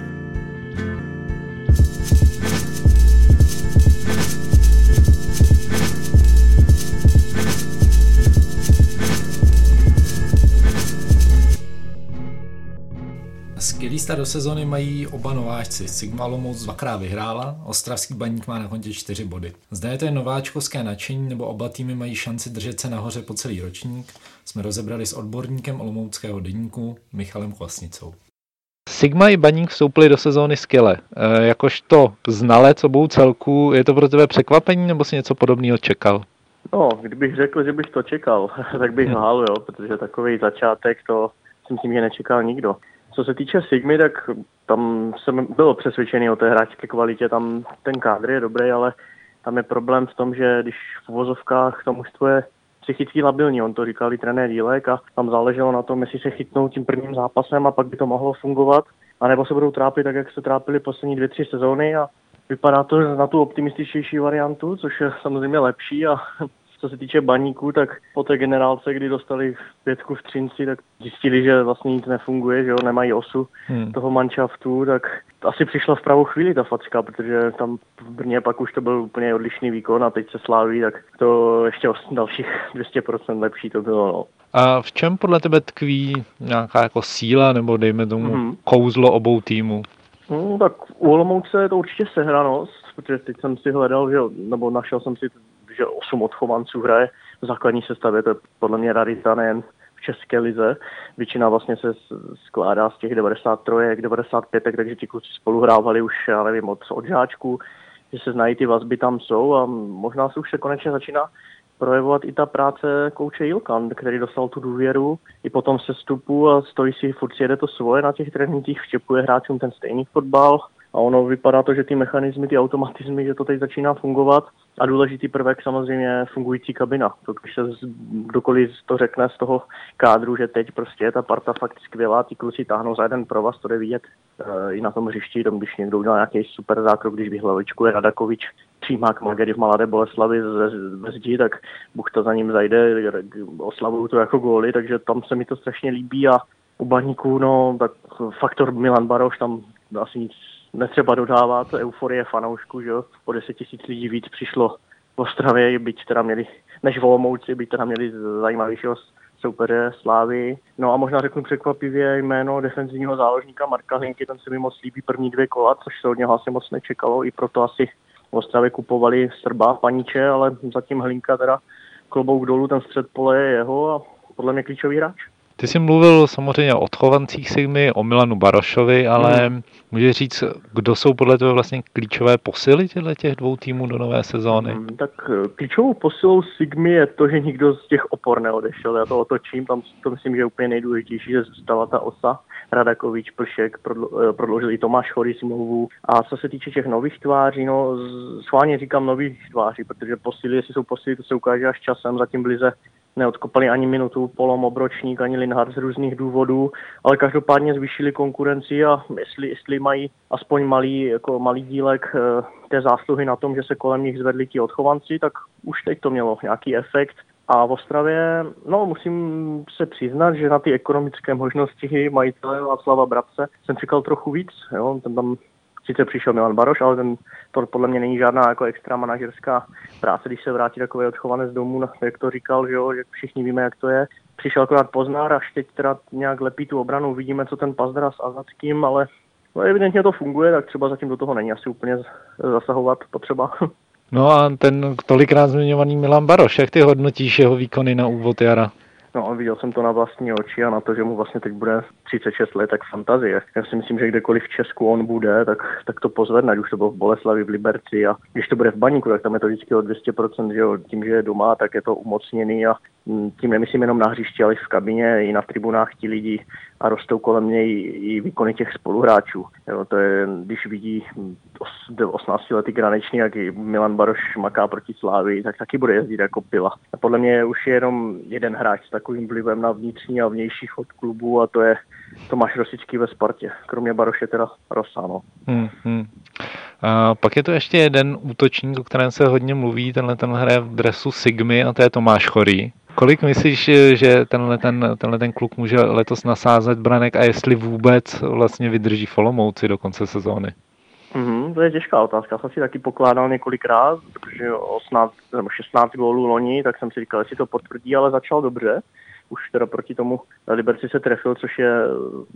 Start do sezóny mají oba nováčci. Sigma Olomouc dvakrát vyhrála, Ostravský baník má na kontě čtyři body. Zde je to jen nováčkovské nadšení, nebo oba týmy mají šanci držet se nahoře po celý ročník, jsme rozebrali s odborníkem Olomouckého deníku Michalem Kvasnicou. Sigma i Baník vstoupili do sezóny skvěle. E, jakožto znalec obou celků, je to pro tebe překvapení nebo si něco podobného čekal? No, kdybych řekl, že bych to čekal, tak bych lhal, jo, protože takový začátek to si myslím, že nečekal nikdo. Co se týče Sigmy, tak tam jsem byl přesvědčený o té hráčské kvalitě, tam ten kádr je dobrý, ale tam je problém v tom, že když v uvozovkách to mužstvo je psychicky labilní, on to říkal i trenér Dílek a tam záleželo na tom, jestli se chytnou tím prvním zápasem a pak by to mohlo fungovat, anebo se budou trápit tak, jak se trápili poslední dvě, tři sezóny a vypadá to na tu optimističtější variantu, což je samozřejmě lepší a co se týče baníků, tak po té generálce, kdy dostali pětku v Třinci, tak zjistili, že vlastně nic nefunguje, že jo, nemají osu hmm. toho manšaftu, tak asi přišla v pravou chvíli ta facka, protože tam v Brně pak už to byl úplně odlišný výkon a teď se sláví, tak to ještě dalších 200% lepší to bylo. No. A v čem podle tebe tkví nějaká jako síla nebo dejme tomu hmm kouzlo obou týmů? No, tak u Olomouce je to určitě sehranost, protože teď jsem si hledal, že, nebo našel jsem si že 8 odchovanců hraje v základní sestavě, to je podle mě rarita nejen v České lize. Většina vlastně se skládá z těch 93, 95, takže ti kluci spolu hrávali už, já nevím, od, od žáčku, že se znají ty vazby tam jsou a možná se už se konečně začíná projevovat i ta práce kouče Ilkan, který dostal tu důvěru i potom se stupu a stojí si, furt si jede to svoje na těch trénincích, vštěpuje hráčům ten stejný fotbal a ono vypadá to, že ty mechanismy, ty automatizmy, že to teď začíná fungovat a důležitý prvek samozřejmě fungující kabina. To, když se kdokoliv to řekne z toho kádru, že teď prostě je ta parta fakt skvělá, ty kluci táhnou za jeden provaz, to jde vidět e, i na tom hřišti, tam, když někdo udělal nějaký super zákrok, když vyhlavičkuje Radakovič, Přímák Magedy v Malé Boleslavi ve zdi, tak to za ním zajde, oslavují to jako góly, takže tam se mi to strašně líbí a u baníků, no, tak faktor Milan Baroš, tam asi nic netřeba dodávat, euforie fanoušku, že jo, o 10 tisíc lidí víc přišlo v Ostravě, byť teda měli, než Volomouci, byť teda měli zajímavějšího soupeře Slávy. No a možná řeknu překvapivě jméno defenzivního záložníka Marka Hlinky, ten se mi moc líbí první dvě kola, což se od něho asi moc nečekalo, i proto asi v Ostravě kupovali Srba, Paniče, ale zatím Hlinka teda klobouk dolů, ten střed pole je jeho a podle mě klíčový hráč. Ty jsi mluvil samozřejmě o odchovancích Sigmy, o Milanu Barošovi, ale hmm. můžeš říct, kdo jsou podle toho vlastně klíčové posily těchto těch dvou týmů do nové sezóny? Hmm, tak eh, klíčovou posilou Sigmy je to, že nikdo z těch opor neodešel. Já to otočím, tam to myslím, že je úplně nejdůležitější, že zůstala ta osa. Radakovič, Plšek, eh, prodloužil i Tomáš Chory smlouvu. A co se týče těch nových tváří, no schválně říkám nových tváří, protože posily, jestli jsou posily, to se ukáže až časem, zatím blize neodkopali ani minutu Polom, Obročník, ani Linhard z různých důvodů, ale každopádně zvýšili konkurenci a jestli, jestli mají aspoň malý, jako malý dílek eh, té zásluhy na tom, že se kolem nich zvedli ti odchovanci, tak už teď to mělo nějaký efekt. A v Ostravě, no musím se přiznat, že na ty ekonomické možnosti majitele Václava Brabce jsem čekal trochu víc. Jo? Ten tam sice přišel Milan Baroš, ale ten, to podle mě není žádná jako extra manažerská práce, když se vrátí takový odchovanec domů, jak to říkal, že, jo, že všichni víme, jak to je. Přišel akorát Poznár, až teď teda nějak lepí tu obranu, vidíme, co ten Pazdra s Azackým, ale no, evidentně to funguje, tak třeba zatím do toho není asi úplně zasahovat potřeba. No a ten tolikrát zmiňovaný Milan Baroš, jak ty hodnotíš jeho výkony na úvod jara? No a viděl jsem to na vlastní oči a na to, že mu vlastně teď bude 36 let, tak fantazie. Já si myslím, že kdekoliv v Česku on bude, tak, tak to pozvedne, ať už to bylo v Boleslavi, v Liberci a když to bude v baníku, tak tam je to vždycky o 200%, že jo, tím, že je doma, tak je to umocněný a mm, tím nemyslím jenom na hřišti, ale i v kabině, i na tribunách ti lidi a rostou kolem něj i výkony těch spoluhráčů. Jo, to je, když vidí 18 letý granečný, jak Milan Baroš maká proti Slávy, tak taky bude jezdit jako pila. A podle mě už je jenom jeden hráč s takovým vlivem na vnitřní a vnější chod klubu a to je Tomáš Rosický ve Spartě. Kromě Baroše teda Rosano. Hmm, hmm. A pak je to ještě jeden útočník, o kterém se hodně mluví, tenhle ten hraje v dresu Sigmy a to je Tomáš Chorý. Kolik myslíš, že tenhle ten, tenhle ten kluk může letos nasázet branek a jestli vůbec vlastně vydrží Folomouci do konce sezóny? Mm-hmm, to je těžká otázka. Já jsem si taky pokládal několikrát, protože 18 nebo 16 gólů loni, tak jsem si říkal, jestli to potvrdí, ale začal dobře už teda proti tomu Liberci se trefil, což je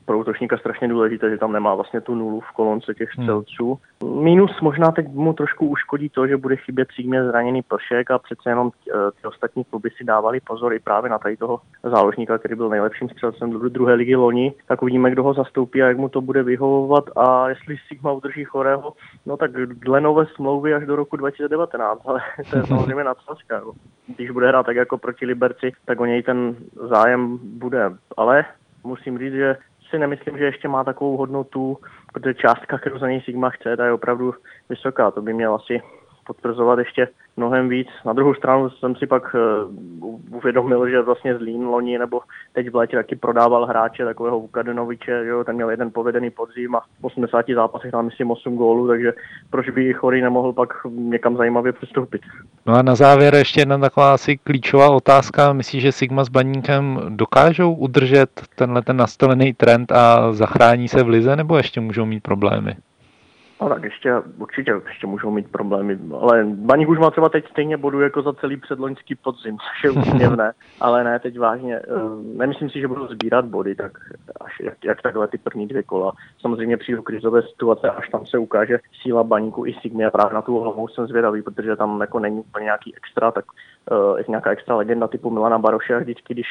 pro útočníka strašně důležité, že tam nemá vlastně tu nulu v kolonce těch hmm. střelců. Hmm. Minus možná teď mu trošku uškodí to, že bude chybět símě zraněný plšek a přece jenom eh, ty ostatní kluby si dávali pozor i právě na tady toho záložníka, který byl nejlepším střelcem do druhé ligy loni, tak uvidíme, kdo ho zastoupí a jak mu to bude vyhovovat a jestli Sigma udrží chorého, no tak dle nové smlouvy až do roku 2019, ale to je samozřejmě nadsázka. Když bude hrát tak jako proti Liberci, tak o něj ten zájem bude. Ale musím říct, že si nemyslím, že ještě má takovou hodnotu, protože částka, kterou za něj Sigma chce, ta je opravdu vysoká. To by měl asi potvrzovat ještě mnohem víc. Na druhou stranu jsem si pak uh, uvědomil, že vlastně Zlín loni nebo teď v létě taky prodával hráče takového Vukadenoviče, jo, ten měl jeden povedený podzim a v 80 zápasech dal myslím 8 gólů, takže proč by Chorý nemohl pak někam zajímavě přistoupit. No a na závěr ještě jedna taková asi klíčová otázka. Myslíš, že Sigma s Baníkem dokážou udržet tenhle ten nastolený trend a zachrání se v lize, nebo ještě můžou mít problémy? No tak ještě, určitě ještě můžou mít problémy, ale Baník už má třeba teď stejně bodu jako za celý předloňský podzim, což je úsměvné, ale ne, teď vážně, eh, nemyslím si, že budou sbírat body, tak až jak, jak takhle ty první dvě kola. Samozřejmě přijdu krizové situace, až tam se ukáže síla Baníku i Sigmy a právě na tu hlavou jsem zvědavý, protože tam jako není úplně nějaký extra, tak uh, je nějaká extra legenda typu Milana Baroše vždycky, když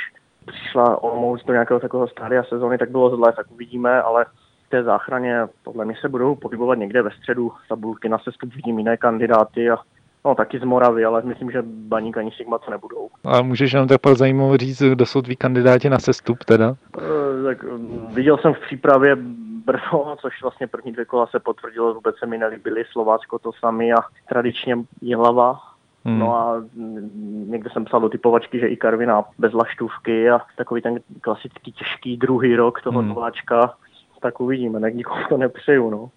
přišla Olomouc do nějakého takového stádia sezóny, tak bylo zlé, tak uvidíme, ale té záchraně podle mě se budou pohybovat někde ve středu tabulky na sestup, vidím jiné kandidáty a No, taky z Moravy, ale myslím, že Baník ani Sigma co nebudou. A můžeš nám tak zajímavě říct, kdo jsou tví kandidáti na sestup teda? E, tak viděl jsem v přípravě Brno, což vlastně první dvě kola se potvrdilo, vůbec se mi nelíbili, Slovácko to sami a tradičně Jihlava. Hmm. No a někde jsem psal do typovačky, že i Karvina bez laštůvky a takový ten klasický těžký druhý rok toho hmm. nováčka tak uvidíme, tak nikomu to nepřeju. No.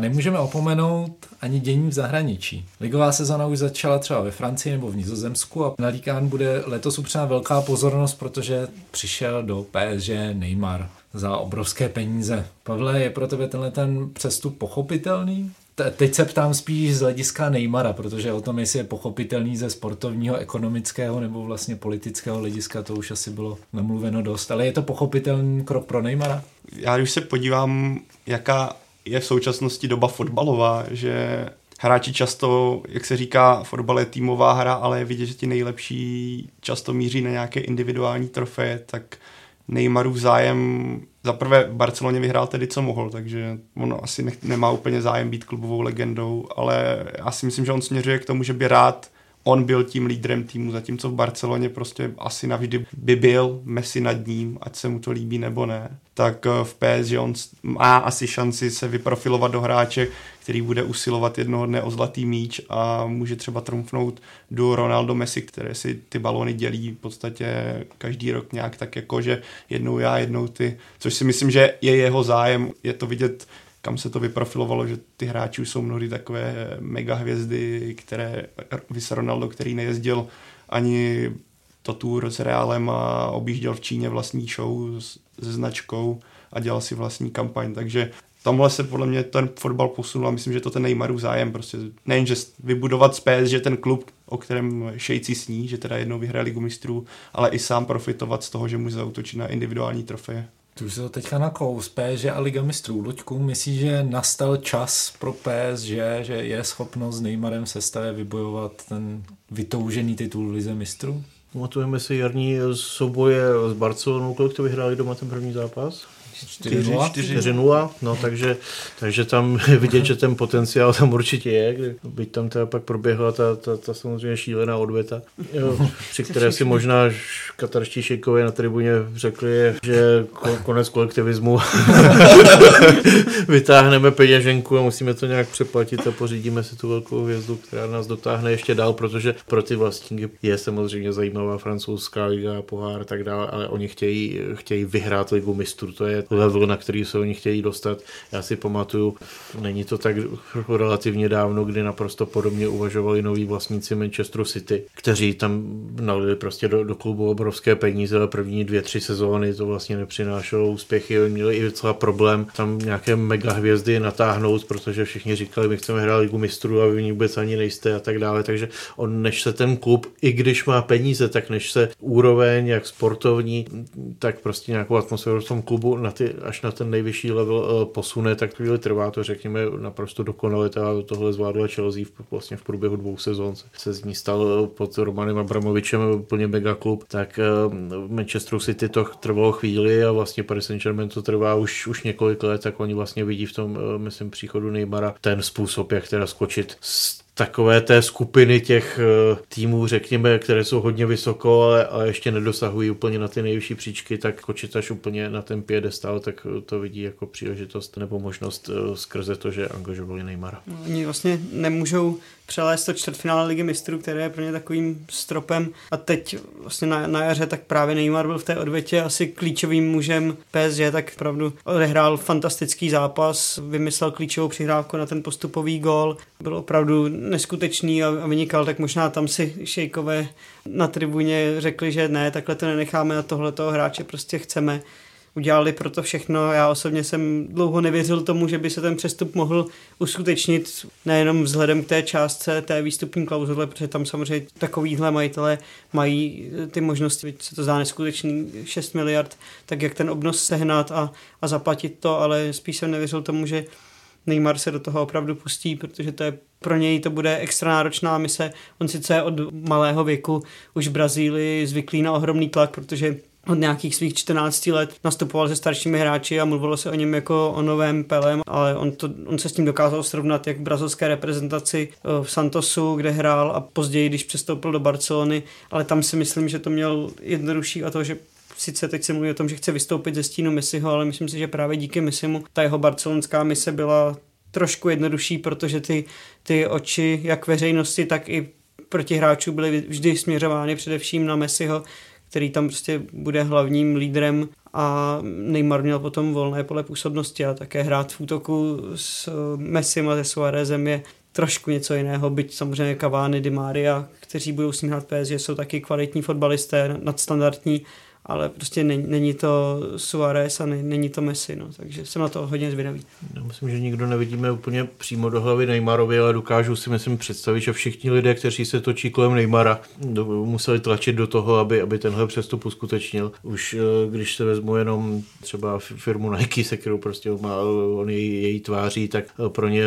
Nemůžeme opomenout ani dění v zahraničí. Ligová sezona už začala třeba ve Francii nebo v Nizozemsku a na Líkán bude letos upřena velká pozornost, protože přišel do PSG Neymar za obrovské peníze. Pavle, je pro tebe tenhle ten přestup pochopitelný? Teď se ptám spíš z hlediska Neymara, protože o tom, jestli je pochopitelný ze sportovního, ekonomického nebo vlastně politického hlediska, to už asi bylo namluveno dost. Ale je to pochopitelný krok pro Neymara? Já když se podívám, jaká je v současnosti doba fotbalová, že hráči často, jak se říká, fotbal je týmová hra, ale je vidět, že ti nejlepší často míří na nějaké individuální trofeje, tak Neymarův zájem. Za prvé v Barceloně vyhrál tedy, co mohl, takže on asi nech, nemá úplně zájem být klubovou legendou, ale já si myslím, že on směřuje k tomu, že by rád on byl tím lídrem týmu, zatímco v Barceloně prostě asi navždy by byl Messi nad ním, ať se mu to líbí nebo ne. Tak eh, v PSG on má asi šanci se vyprofilovat do hráče, který bude usilovat jednoho dne o zlatý míč a může třeba trumfnout do Ronaldo Messi, které si ty balony dělí v podstatě každý rok nějak tak jako, že jednou já, jednou ty, což si myslím, že je jeho zájem, je to vidět kam se to vyprofilovalo, že ty hráči už jsou mnohdy takové mega hvězdy, které Vys Ronaldo, který nejezdil ani to tour s Realem a objížděl v Číně vlastní show se značkou a dělal si vlastní kampaň, takže tamhle se podle mě ten fotbal posunul a myslím, že to ten Neymarův zájem, prostě nejen, že vybudovat z že ten klub, o kterém šejci sní, že teda jednou vyhraje ligu ale i sám profitovat z toho, že může zautočit na individuální trofeje. Ty už se to teďka nakous, PSG a Liga mistrů. Luďku, myslíš, že nastal čas pro PSG, že je schopno s Neymarem sestavě vybojovat ten vytoužený titul Lize mistrů? Pamatujeme si jarní souboje s Barcelonou, kolik to vyhráli doma ten první zápas? 4-0, no takže, takže tam vidět, že ten potenciál tam určitě je, byť tam teda pak proběhla ta, ta, ta samozřejmě šílená odveta, jo, při které si možná katarští šejkové na tribuně řekli, že konec kolektivismu. Vytáhneme peněženku a musíme to nějak přeplatit a pořídíme si tu velkou hvězdu, která nás dotáhne ještě dál, protože pro ty vlastníky je samozřejmě zajímavá francouzská liga, pohár a tak dále, ale oni chtějí, chtějí vyhrát ligu mistrů, to je level, na který se oni chtějí dostat. Já si pamatuju, není to tak relativně dávno, kdy naprosto podobně uvažovali noví vlastníci Manchesteru City, kteří tam nalili prostě do, do klubu obrovské peníze, ale první dvě, tři sezóny to vlastně nepřinášelo úspěchy, měli i docela problém tam nějaké mega hvězdy natáhnout, protože všichni říkali, my chceme hrát ligu mistrů a vy vůbec ani nejste a tak dále, takže on než se ten klub, i když má peníze, tak než se úroveň jak sportovní, tak prostě nějakou atmosféru v tom klubu ty, až na ten nejvyšší level eh, posune, tak chvíli trvá to, řekněme, naprosto dokonale. Tohle zvládla Chelsea v, vlastně v průběhu dvou sezon. Se z ní stal eh, pod Romanem Abramovičem úplně mega klub, tak uh, Manchester City to trvalo chvíli a vlastně Paris Saint-Germain to trvá už, už několik let, tak oni vlastně vidí v tom, myslím, příchodu Neymara ten způsob, jak teda skočit z takové té skupiny těch eh, týmů, řekněme, které jsou hodně vysoko, ale, ale ještě nedosahují úplně na ty nejvyšší příčky, tak kočit až úplně na ten piedestal, tak to vidí jako příležitost nebo možnost eh, skrze to, že angažovali Neymara. Oni vlastně nemůžou přelézt to čtvrtfinále ligy mistrů, které je pro ně takovým stropem. A teď vlastně na, na jaře tak právě Neymar byl v té odvětě asi klíčovým mužem PSG, tak opravdu odehrál fantastický zápas, vymyslel klíčovou přihrávku na ten postupový gol, byl opravdu neskutečný a, a vynikal, tak možná tam si šejkové na tribuně řekli, že ne, takhle to nenecháme na tohle hráče prostě chceme udělali pro to všechno. Já osobně jsem dlouho nevěřil tomu, že by se ten přestup mohl uskutečnit nejenom vzhledem k té částce té výstupní klauzule, protože tam samozřejmě takovýhle majitele mají ty možnosti, se to zdá neskutečný 6 miliard, tak jak ten obnos sehnat a, a zaplatit to, ale spíš jsem nevěřil tomu, že Neymar se do toho opravdu pustí, protože to je pro něj to bude extra náročná mise. On sice od malého věku už v Brazílii zvyklý na ohromný tlak, protože od nějakých svých 14 let nastupoval se staršími hráči a mluvilo se o něm jako o novém Pelem, ale on, to, on se s tím dokázal srovnat jak v brazilské reprezentaci eh, v Santosu, kde hrál a později, když přestoupil do Barcelony, ale tam si myslím, že to měl jednodušší a to, že sice teď se mluví o tom, že chce vystoupit ze stínu Messiho, ale myslím si, že právě díky Messimu ta jeho barcelonská mise byla trošku jednodušší, protože ty, ty oči jak veřejnosti, tak i proti hráčů byly vždy směřovány především na Messiho, který tam prostě bude hlavním lídrem a Neymar měl potom volné pole působnosti a také hrát v útoku s Messim a se Suarezem je trošku něco jiného, byť samozřejmě Cavani, Di Maria, kteří budou s ním hrát PSG, jsou taky kvalitní fotbalisté, nadstandardní, ale prostě není, není to Suarez a ne, není to Messi, no, takže jsem na to hodně zvědavý. No, myslím, že nikdo nevidíme úplně přímo do hlavy Neymarovi, ale dokážu si myslím představit, že všichni lidé, kteří se točí kolem Neymara, museli tlačit do toho, aby, aby tenhle přestup uskutečnil. Už eh, když se vezmu jenom třeba firmu Nike, se kterou prostě má, on její, její tváří, tak eh, pro ně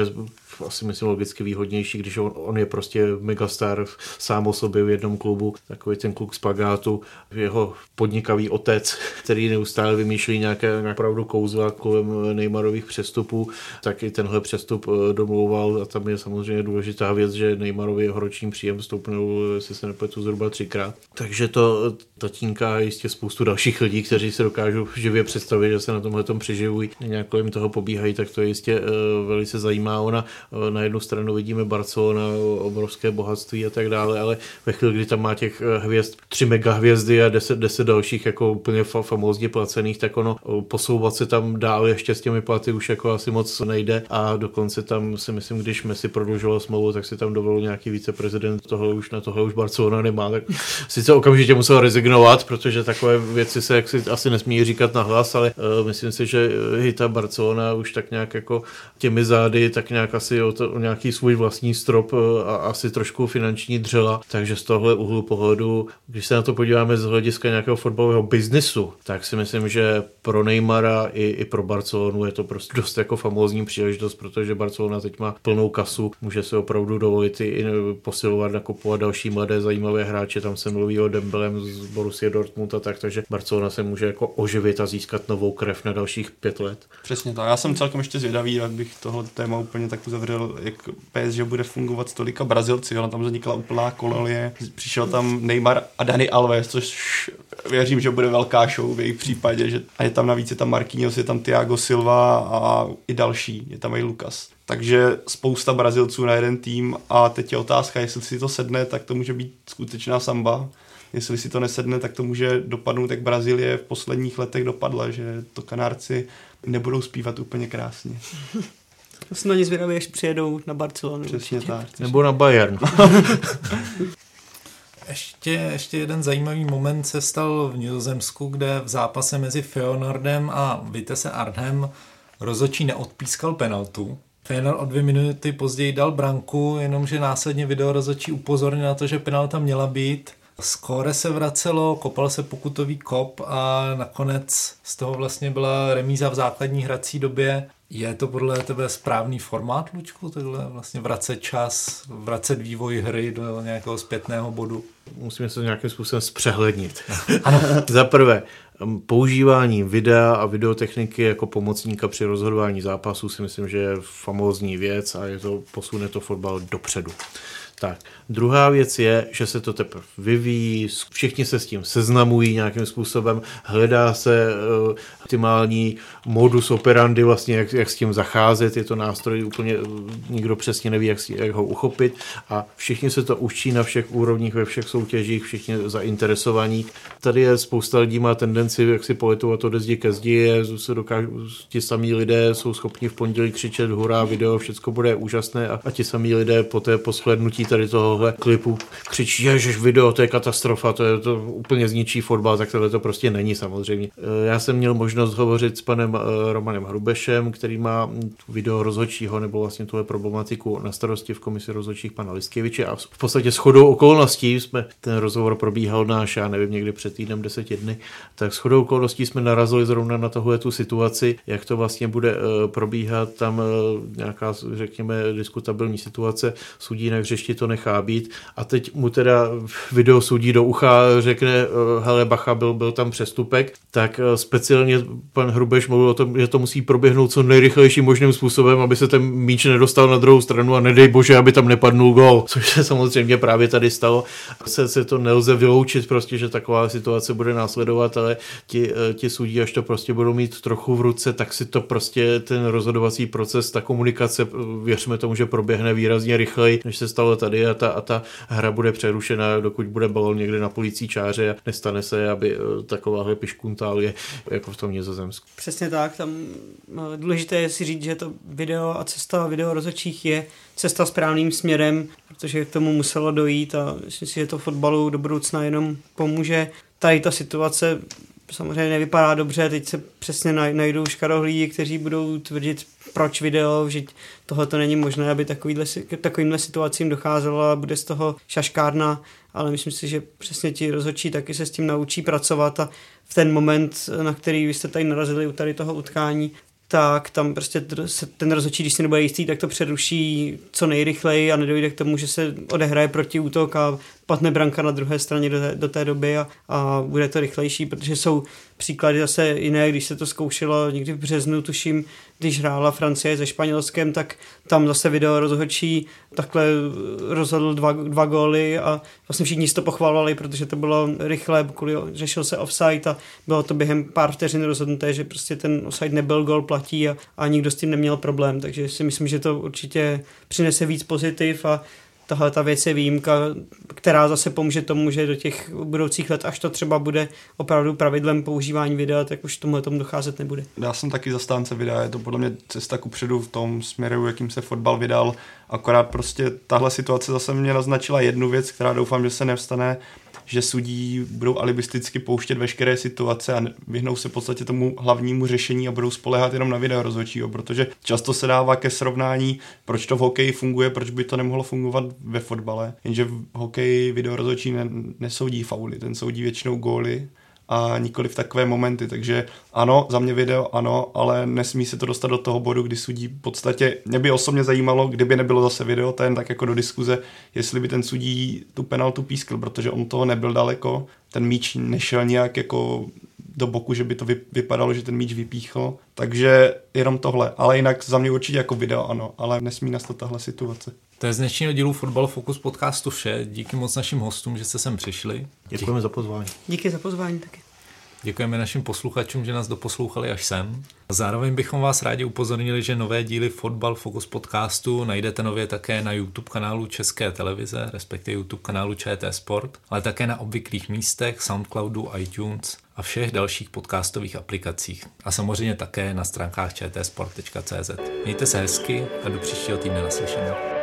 asi myslím logicky výhodnější, když on, on je prostě megastar sám o sobě v jednom klubu, takový ten kluk z Pagátu, jeho podnikavý otec, který neustále vymýšlí nějaké opravdu kouzla kolem Neymarových přestupů, tak i tenhle přestup eh, domlouval a tam je samozřejmě důležitá věc, že Neymarovi jeho roční příjem stoupnul, jestli se nepletu, zhruba třikrát. Takže to tatínka jistě spoustu dalších lidí, kteří se dokážou živě představit, že se na tomhle tom přiživují, nějak kolem toho pobíhají, tak to jistě uh, velice zajímá. Ona Eh, na jednu stranu vidíme Barcelona, obrovské bohatství a tak dále, ale ve chvíli, kdy tam má těch eh, hvězd, tři mega hvězdy a deset, deset dalších jako úplně famózně placených, tak ono posouvat se tam dál ještě s těmi platy už jako asi moc nejde. A dokonce tam si myslím, když Messi prodlužoval smlouvu, tak si tam dovolil nějaký viceprezident, toho už na tohle už Barcelona nemá, tak sice okamžitě musel rezignovat, protože takové věci se jaksi asi nesmí říkat na hlas, ale uh, myslím si, že Hita Barcelona už tak nějak jako těmi zády tak nějak asi o, to, o nějaký svůj vlastní strop eh, a asi trošku finanční dřela, takže z tohle úhlu pohledu, když se na to podíváme z hlediska nějakého fotbalového biznisu, tak si myslím, že pro Neymara i, i pro Barcelonu je to prostě dost jako famózní příležitost, protože Barcelona teď má plnou kasu, může se opravdu dovolit i posilovat, nakupovat další mladé zajímavé hráče, tam se mluví o Dembelem z Borussia Dortmund a tak, takže Barcelona se může jako oživit a získat novou krev na dalších pět let. Přesně tak. Já jsem celkem ještě zvědavý, jak bych tohle téma úplně tak uzavřel, jak PSG bude fungovat s tolika Brazilci. Ona tam vznikla úplná kolonie. Přišel tam Neymar a Dani Alves, což věřím, že bude velká show v jejich případě. Že, a je tam navíc je tam Marquinhos, je tam Thiago Silva a i další. Je tam i Lucas. Takže spousta Brazilců na jeden tým a teď je otázka, jestli si to sedne, tak to může být skutečná samba jestli si to nesedne, tak to může dopadnout, jak Brazílie v posledních letech dopadla, že to Kanárci nebudou zpívat úplně krásně. Jsem na ně zvědavý, až přijedou na Barcelonu. Přesně určitě. tak. Nebo na Bayern. ještě, ještě jeden zajímavý moment se stal v Nizozemsku, kde v zápase mezi Feonordem a Vitesse Arnhem rozočí neodpískal penaltu. Feyenoord o dvě minuty později dal branku, jenomže následně video rozočí upozornil na to, že penalta měla být Skóre se vracelo, kopal se pokutový kop a nakonec z toho vlastně byla remíza v základní hrací době. Je to podle tebe správný formát, Lučku, takhle vlastně vracet čas, vracet vývoj hry do nějakého zpětného bodu? Musíme se nějakým způsobem zpřehlednit. ano. Za prvé, používání videa a videotechniky jako pomocníka při rozhodování zápasů si myslím, že je famózní věc a je to, posune to fotbal dopředu. Tak, druhá věc je, že se to teprve vyvíjí, všichni se s tím seznamují nějakým způsobem, hledá se uh, optimální modus operandi, vlastně jak, jak s tím zacházet, je to nástroj úplně, uh, nikdo přesně neví, jak, jak ho uchopit a všichni se to učí na všech úrovních, ve všech soutěžích, všichni zainteresovaní. Tady je spousta lidí má tendenci, jak si poletovat od zdi ke zdi, je, se dokážu, ti samí lidé jsou schopni v pondělí křičet hurá, video, všechno bude úžasné a, a ti samí lidé po té poshlednutí tady tohohle klipu. Křičí, ježiš, video, to je katastrofa, to je to úplně zničí fotbal, tak tohle to prostě není samozřejmě. E, já jsem měl možnost hovořit s panem e, Romanem Hrubešem, který má video rozhodčího nebo vlastně tuhle problematiku na starosti v komisi rozhodčích pana Listkeviče. A v podstatě shodou okolností jsme, ten rozhovor probíhal náš, já nevím, někdy před týdnem, deseti dny, tak shodou okolností jsme narazili zrovna na tohle tu situaci, jak to vlastně bude e, probíhat, tam nějaká, řekněme, diskutabilní situace, sudí jinak řešti to nechá být. A teď mu teda video sudí do ucha, řekne, eh, hele bacha, byl, byl tam přestupek, tak eh, speciálně pan Hrubeš mluvil o tom, že to musí proběhnout co nejrychlejším možným způsobem, aby se ten míč nedostal na druhou stranu a nedej bože, aby tam nepadnul gol, což se samozřejmě právě tady stalo. Se, se to nelze vyloučit prostě, že taková situace bude následovat, ale ti, eh, ti sudí, až to prostě budou mít trochu v ruce, tak si to prostě ten rozhodovací proces, ta komunikace, věřme tomu, že proběhne výrazně rychleji, než se stalo tady a ta, a ta hra bude přerušena, dokud bude balon někde na policí čáře a nestane se, aby eh, takováhle piškuntálie jako v tom Nizozemsku. Přesně tak, tam no, důležité je si říct, že to video a cesta video rozhodčích je cesta správným směrem, protože k tomu muselo dojít a myslím si, že to fotbalu do budoucna jenom pomůže. Tady ta situace samozřejmě nevypadá dobře, teď se přesně najdou škarohlí, kteří budou tvrdit, proč video, že tohle to není možné, aby takovýhle, takovýmhle situacím docházelo a bude z toho šaškárna, ale myslím si, že přesně ti rozhodčí taky se s tím naučí pracovat a v ten moment, na který vy jste tady narazili u tady toho utkání, tak tam prostě ten rozhodčí, když si nebude jistý, tak to přeruší co nejrychleji a nedojde k tomu, že se odehraje proti útok a padne branka na druhé straně do té, do té doby a, a bude to rychlejší, protože jsou příklady zase jiné, když se to zkoušelo někdy v březnu, tuším, když hrála Francie se Španělskem, tak tam zase video rozhodčí takhle rozhodl dva, dva góly a vlastně všichni si to pochvalovali, protože to bylo rychle, kvůli, řešil se offside a bylo to během pár vteřin rozhodnuté, že prostě ten offside nebyl, gól platí a, a nikdo s tím neměl problém, takže si myslím, že to určitě přinese víc pozitiv a tahle ta věc je výjimka, která zase pomůže tomu, že do těch budoucích let, až to třeba bude opravdu pravidlem používání videa, tak už tomu tomu docházet nebude. Já jsem taky zastánce videa, je to podle mě cesta ku předu v tom směru, jakým se fotbal vydal, akorát prostě tahle situace zase mě naznačila jednu věc, která doufám, že se nevstane, že sudí budou alibisticky pouštět veškeré situace a vyhnou se v podstatě tomu hlavnímu řešení a budou spolehat jenom na video rozhodčího, protože často se dává ke srovnání, proč to v hokeji funguje, proč by to nemohlo fungovat ve fotbale. Jenže v hokeji video rozhodčí ne, nesoudí fauly, ten soudí většinou góly a nikoli v takové momenty. Takže ano, za mě video ano, ale nesmí se to dostat do toho bodu, kdy sudí v podstatě, mě by osobně zajímalo, kdyby nebylo zase video, to jen tak jako do diskuze, jestli by ten sudí tu penaltu pískl, protože on toho nebyl daleko, ten míč nešel nějak jako do boku, že by to vypadalo, že ten míč vypíchl. Takže jenom tohle. Ale jinak za mě určitě jako video ano, ale nesmí nastat tahle situace. To je z dnešního dílu Football Focus podcastu vše. Díky moc našim hostům, že jste sem přišli. Děkujeme za pozvání. Díky za pozvání taky. Děkujeme našim posluchačům, že nás doposlouchali až sem. Zároveň bychom vás rádi upozornili, že nové díly Fotbal Focus podcastu najdete nově také na YouTube kanálu České televize, respektive YouTube kanálu ČT Sport, ale také na obvyklých místech, Soundcloudu, iTunes a všech dalších podcastových aplikacích. A samozřejmě také na stránkách čtsport.cz. Mějte se hezky a do příštího týdne naslyšenou.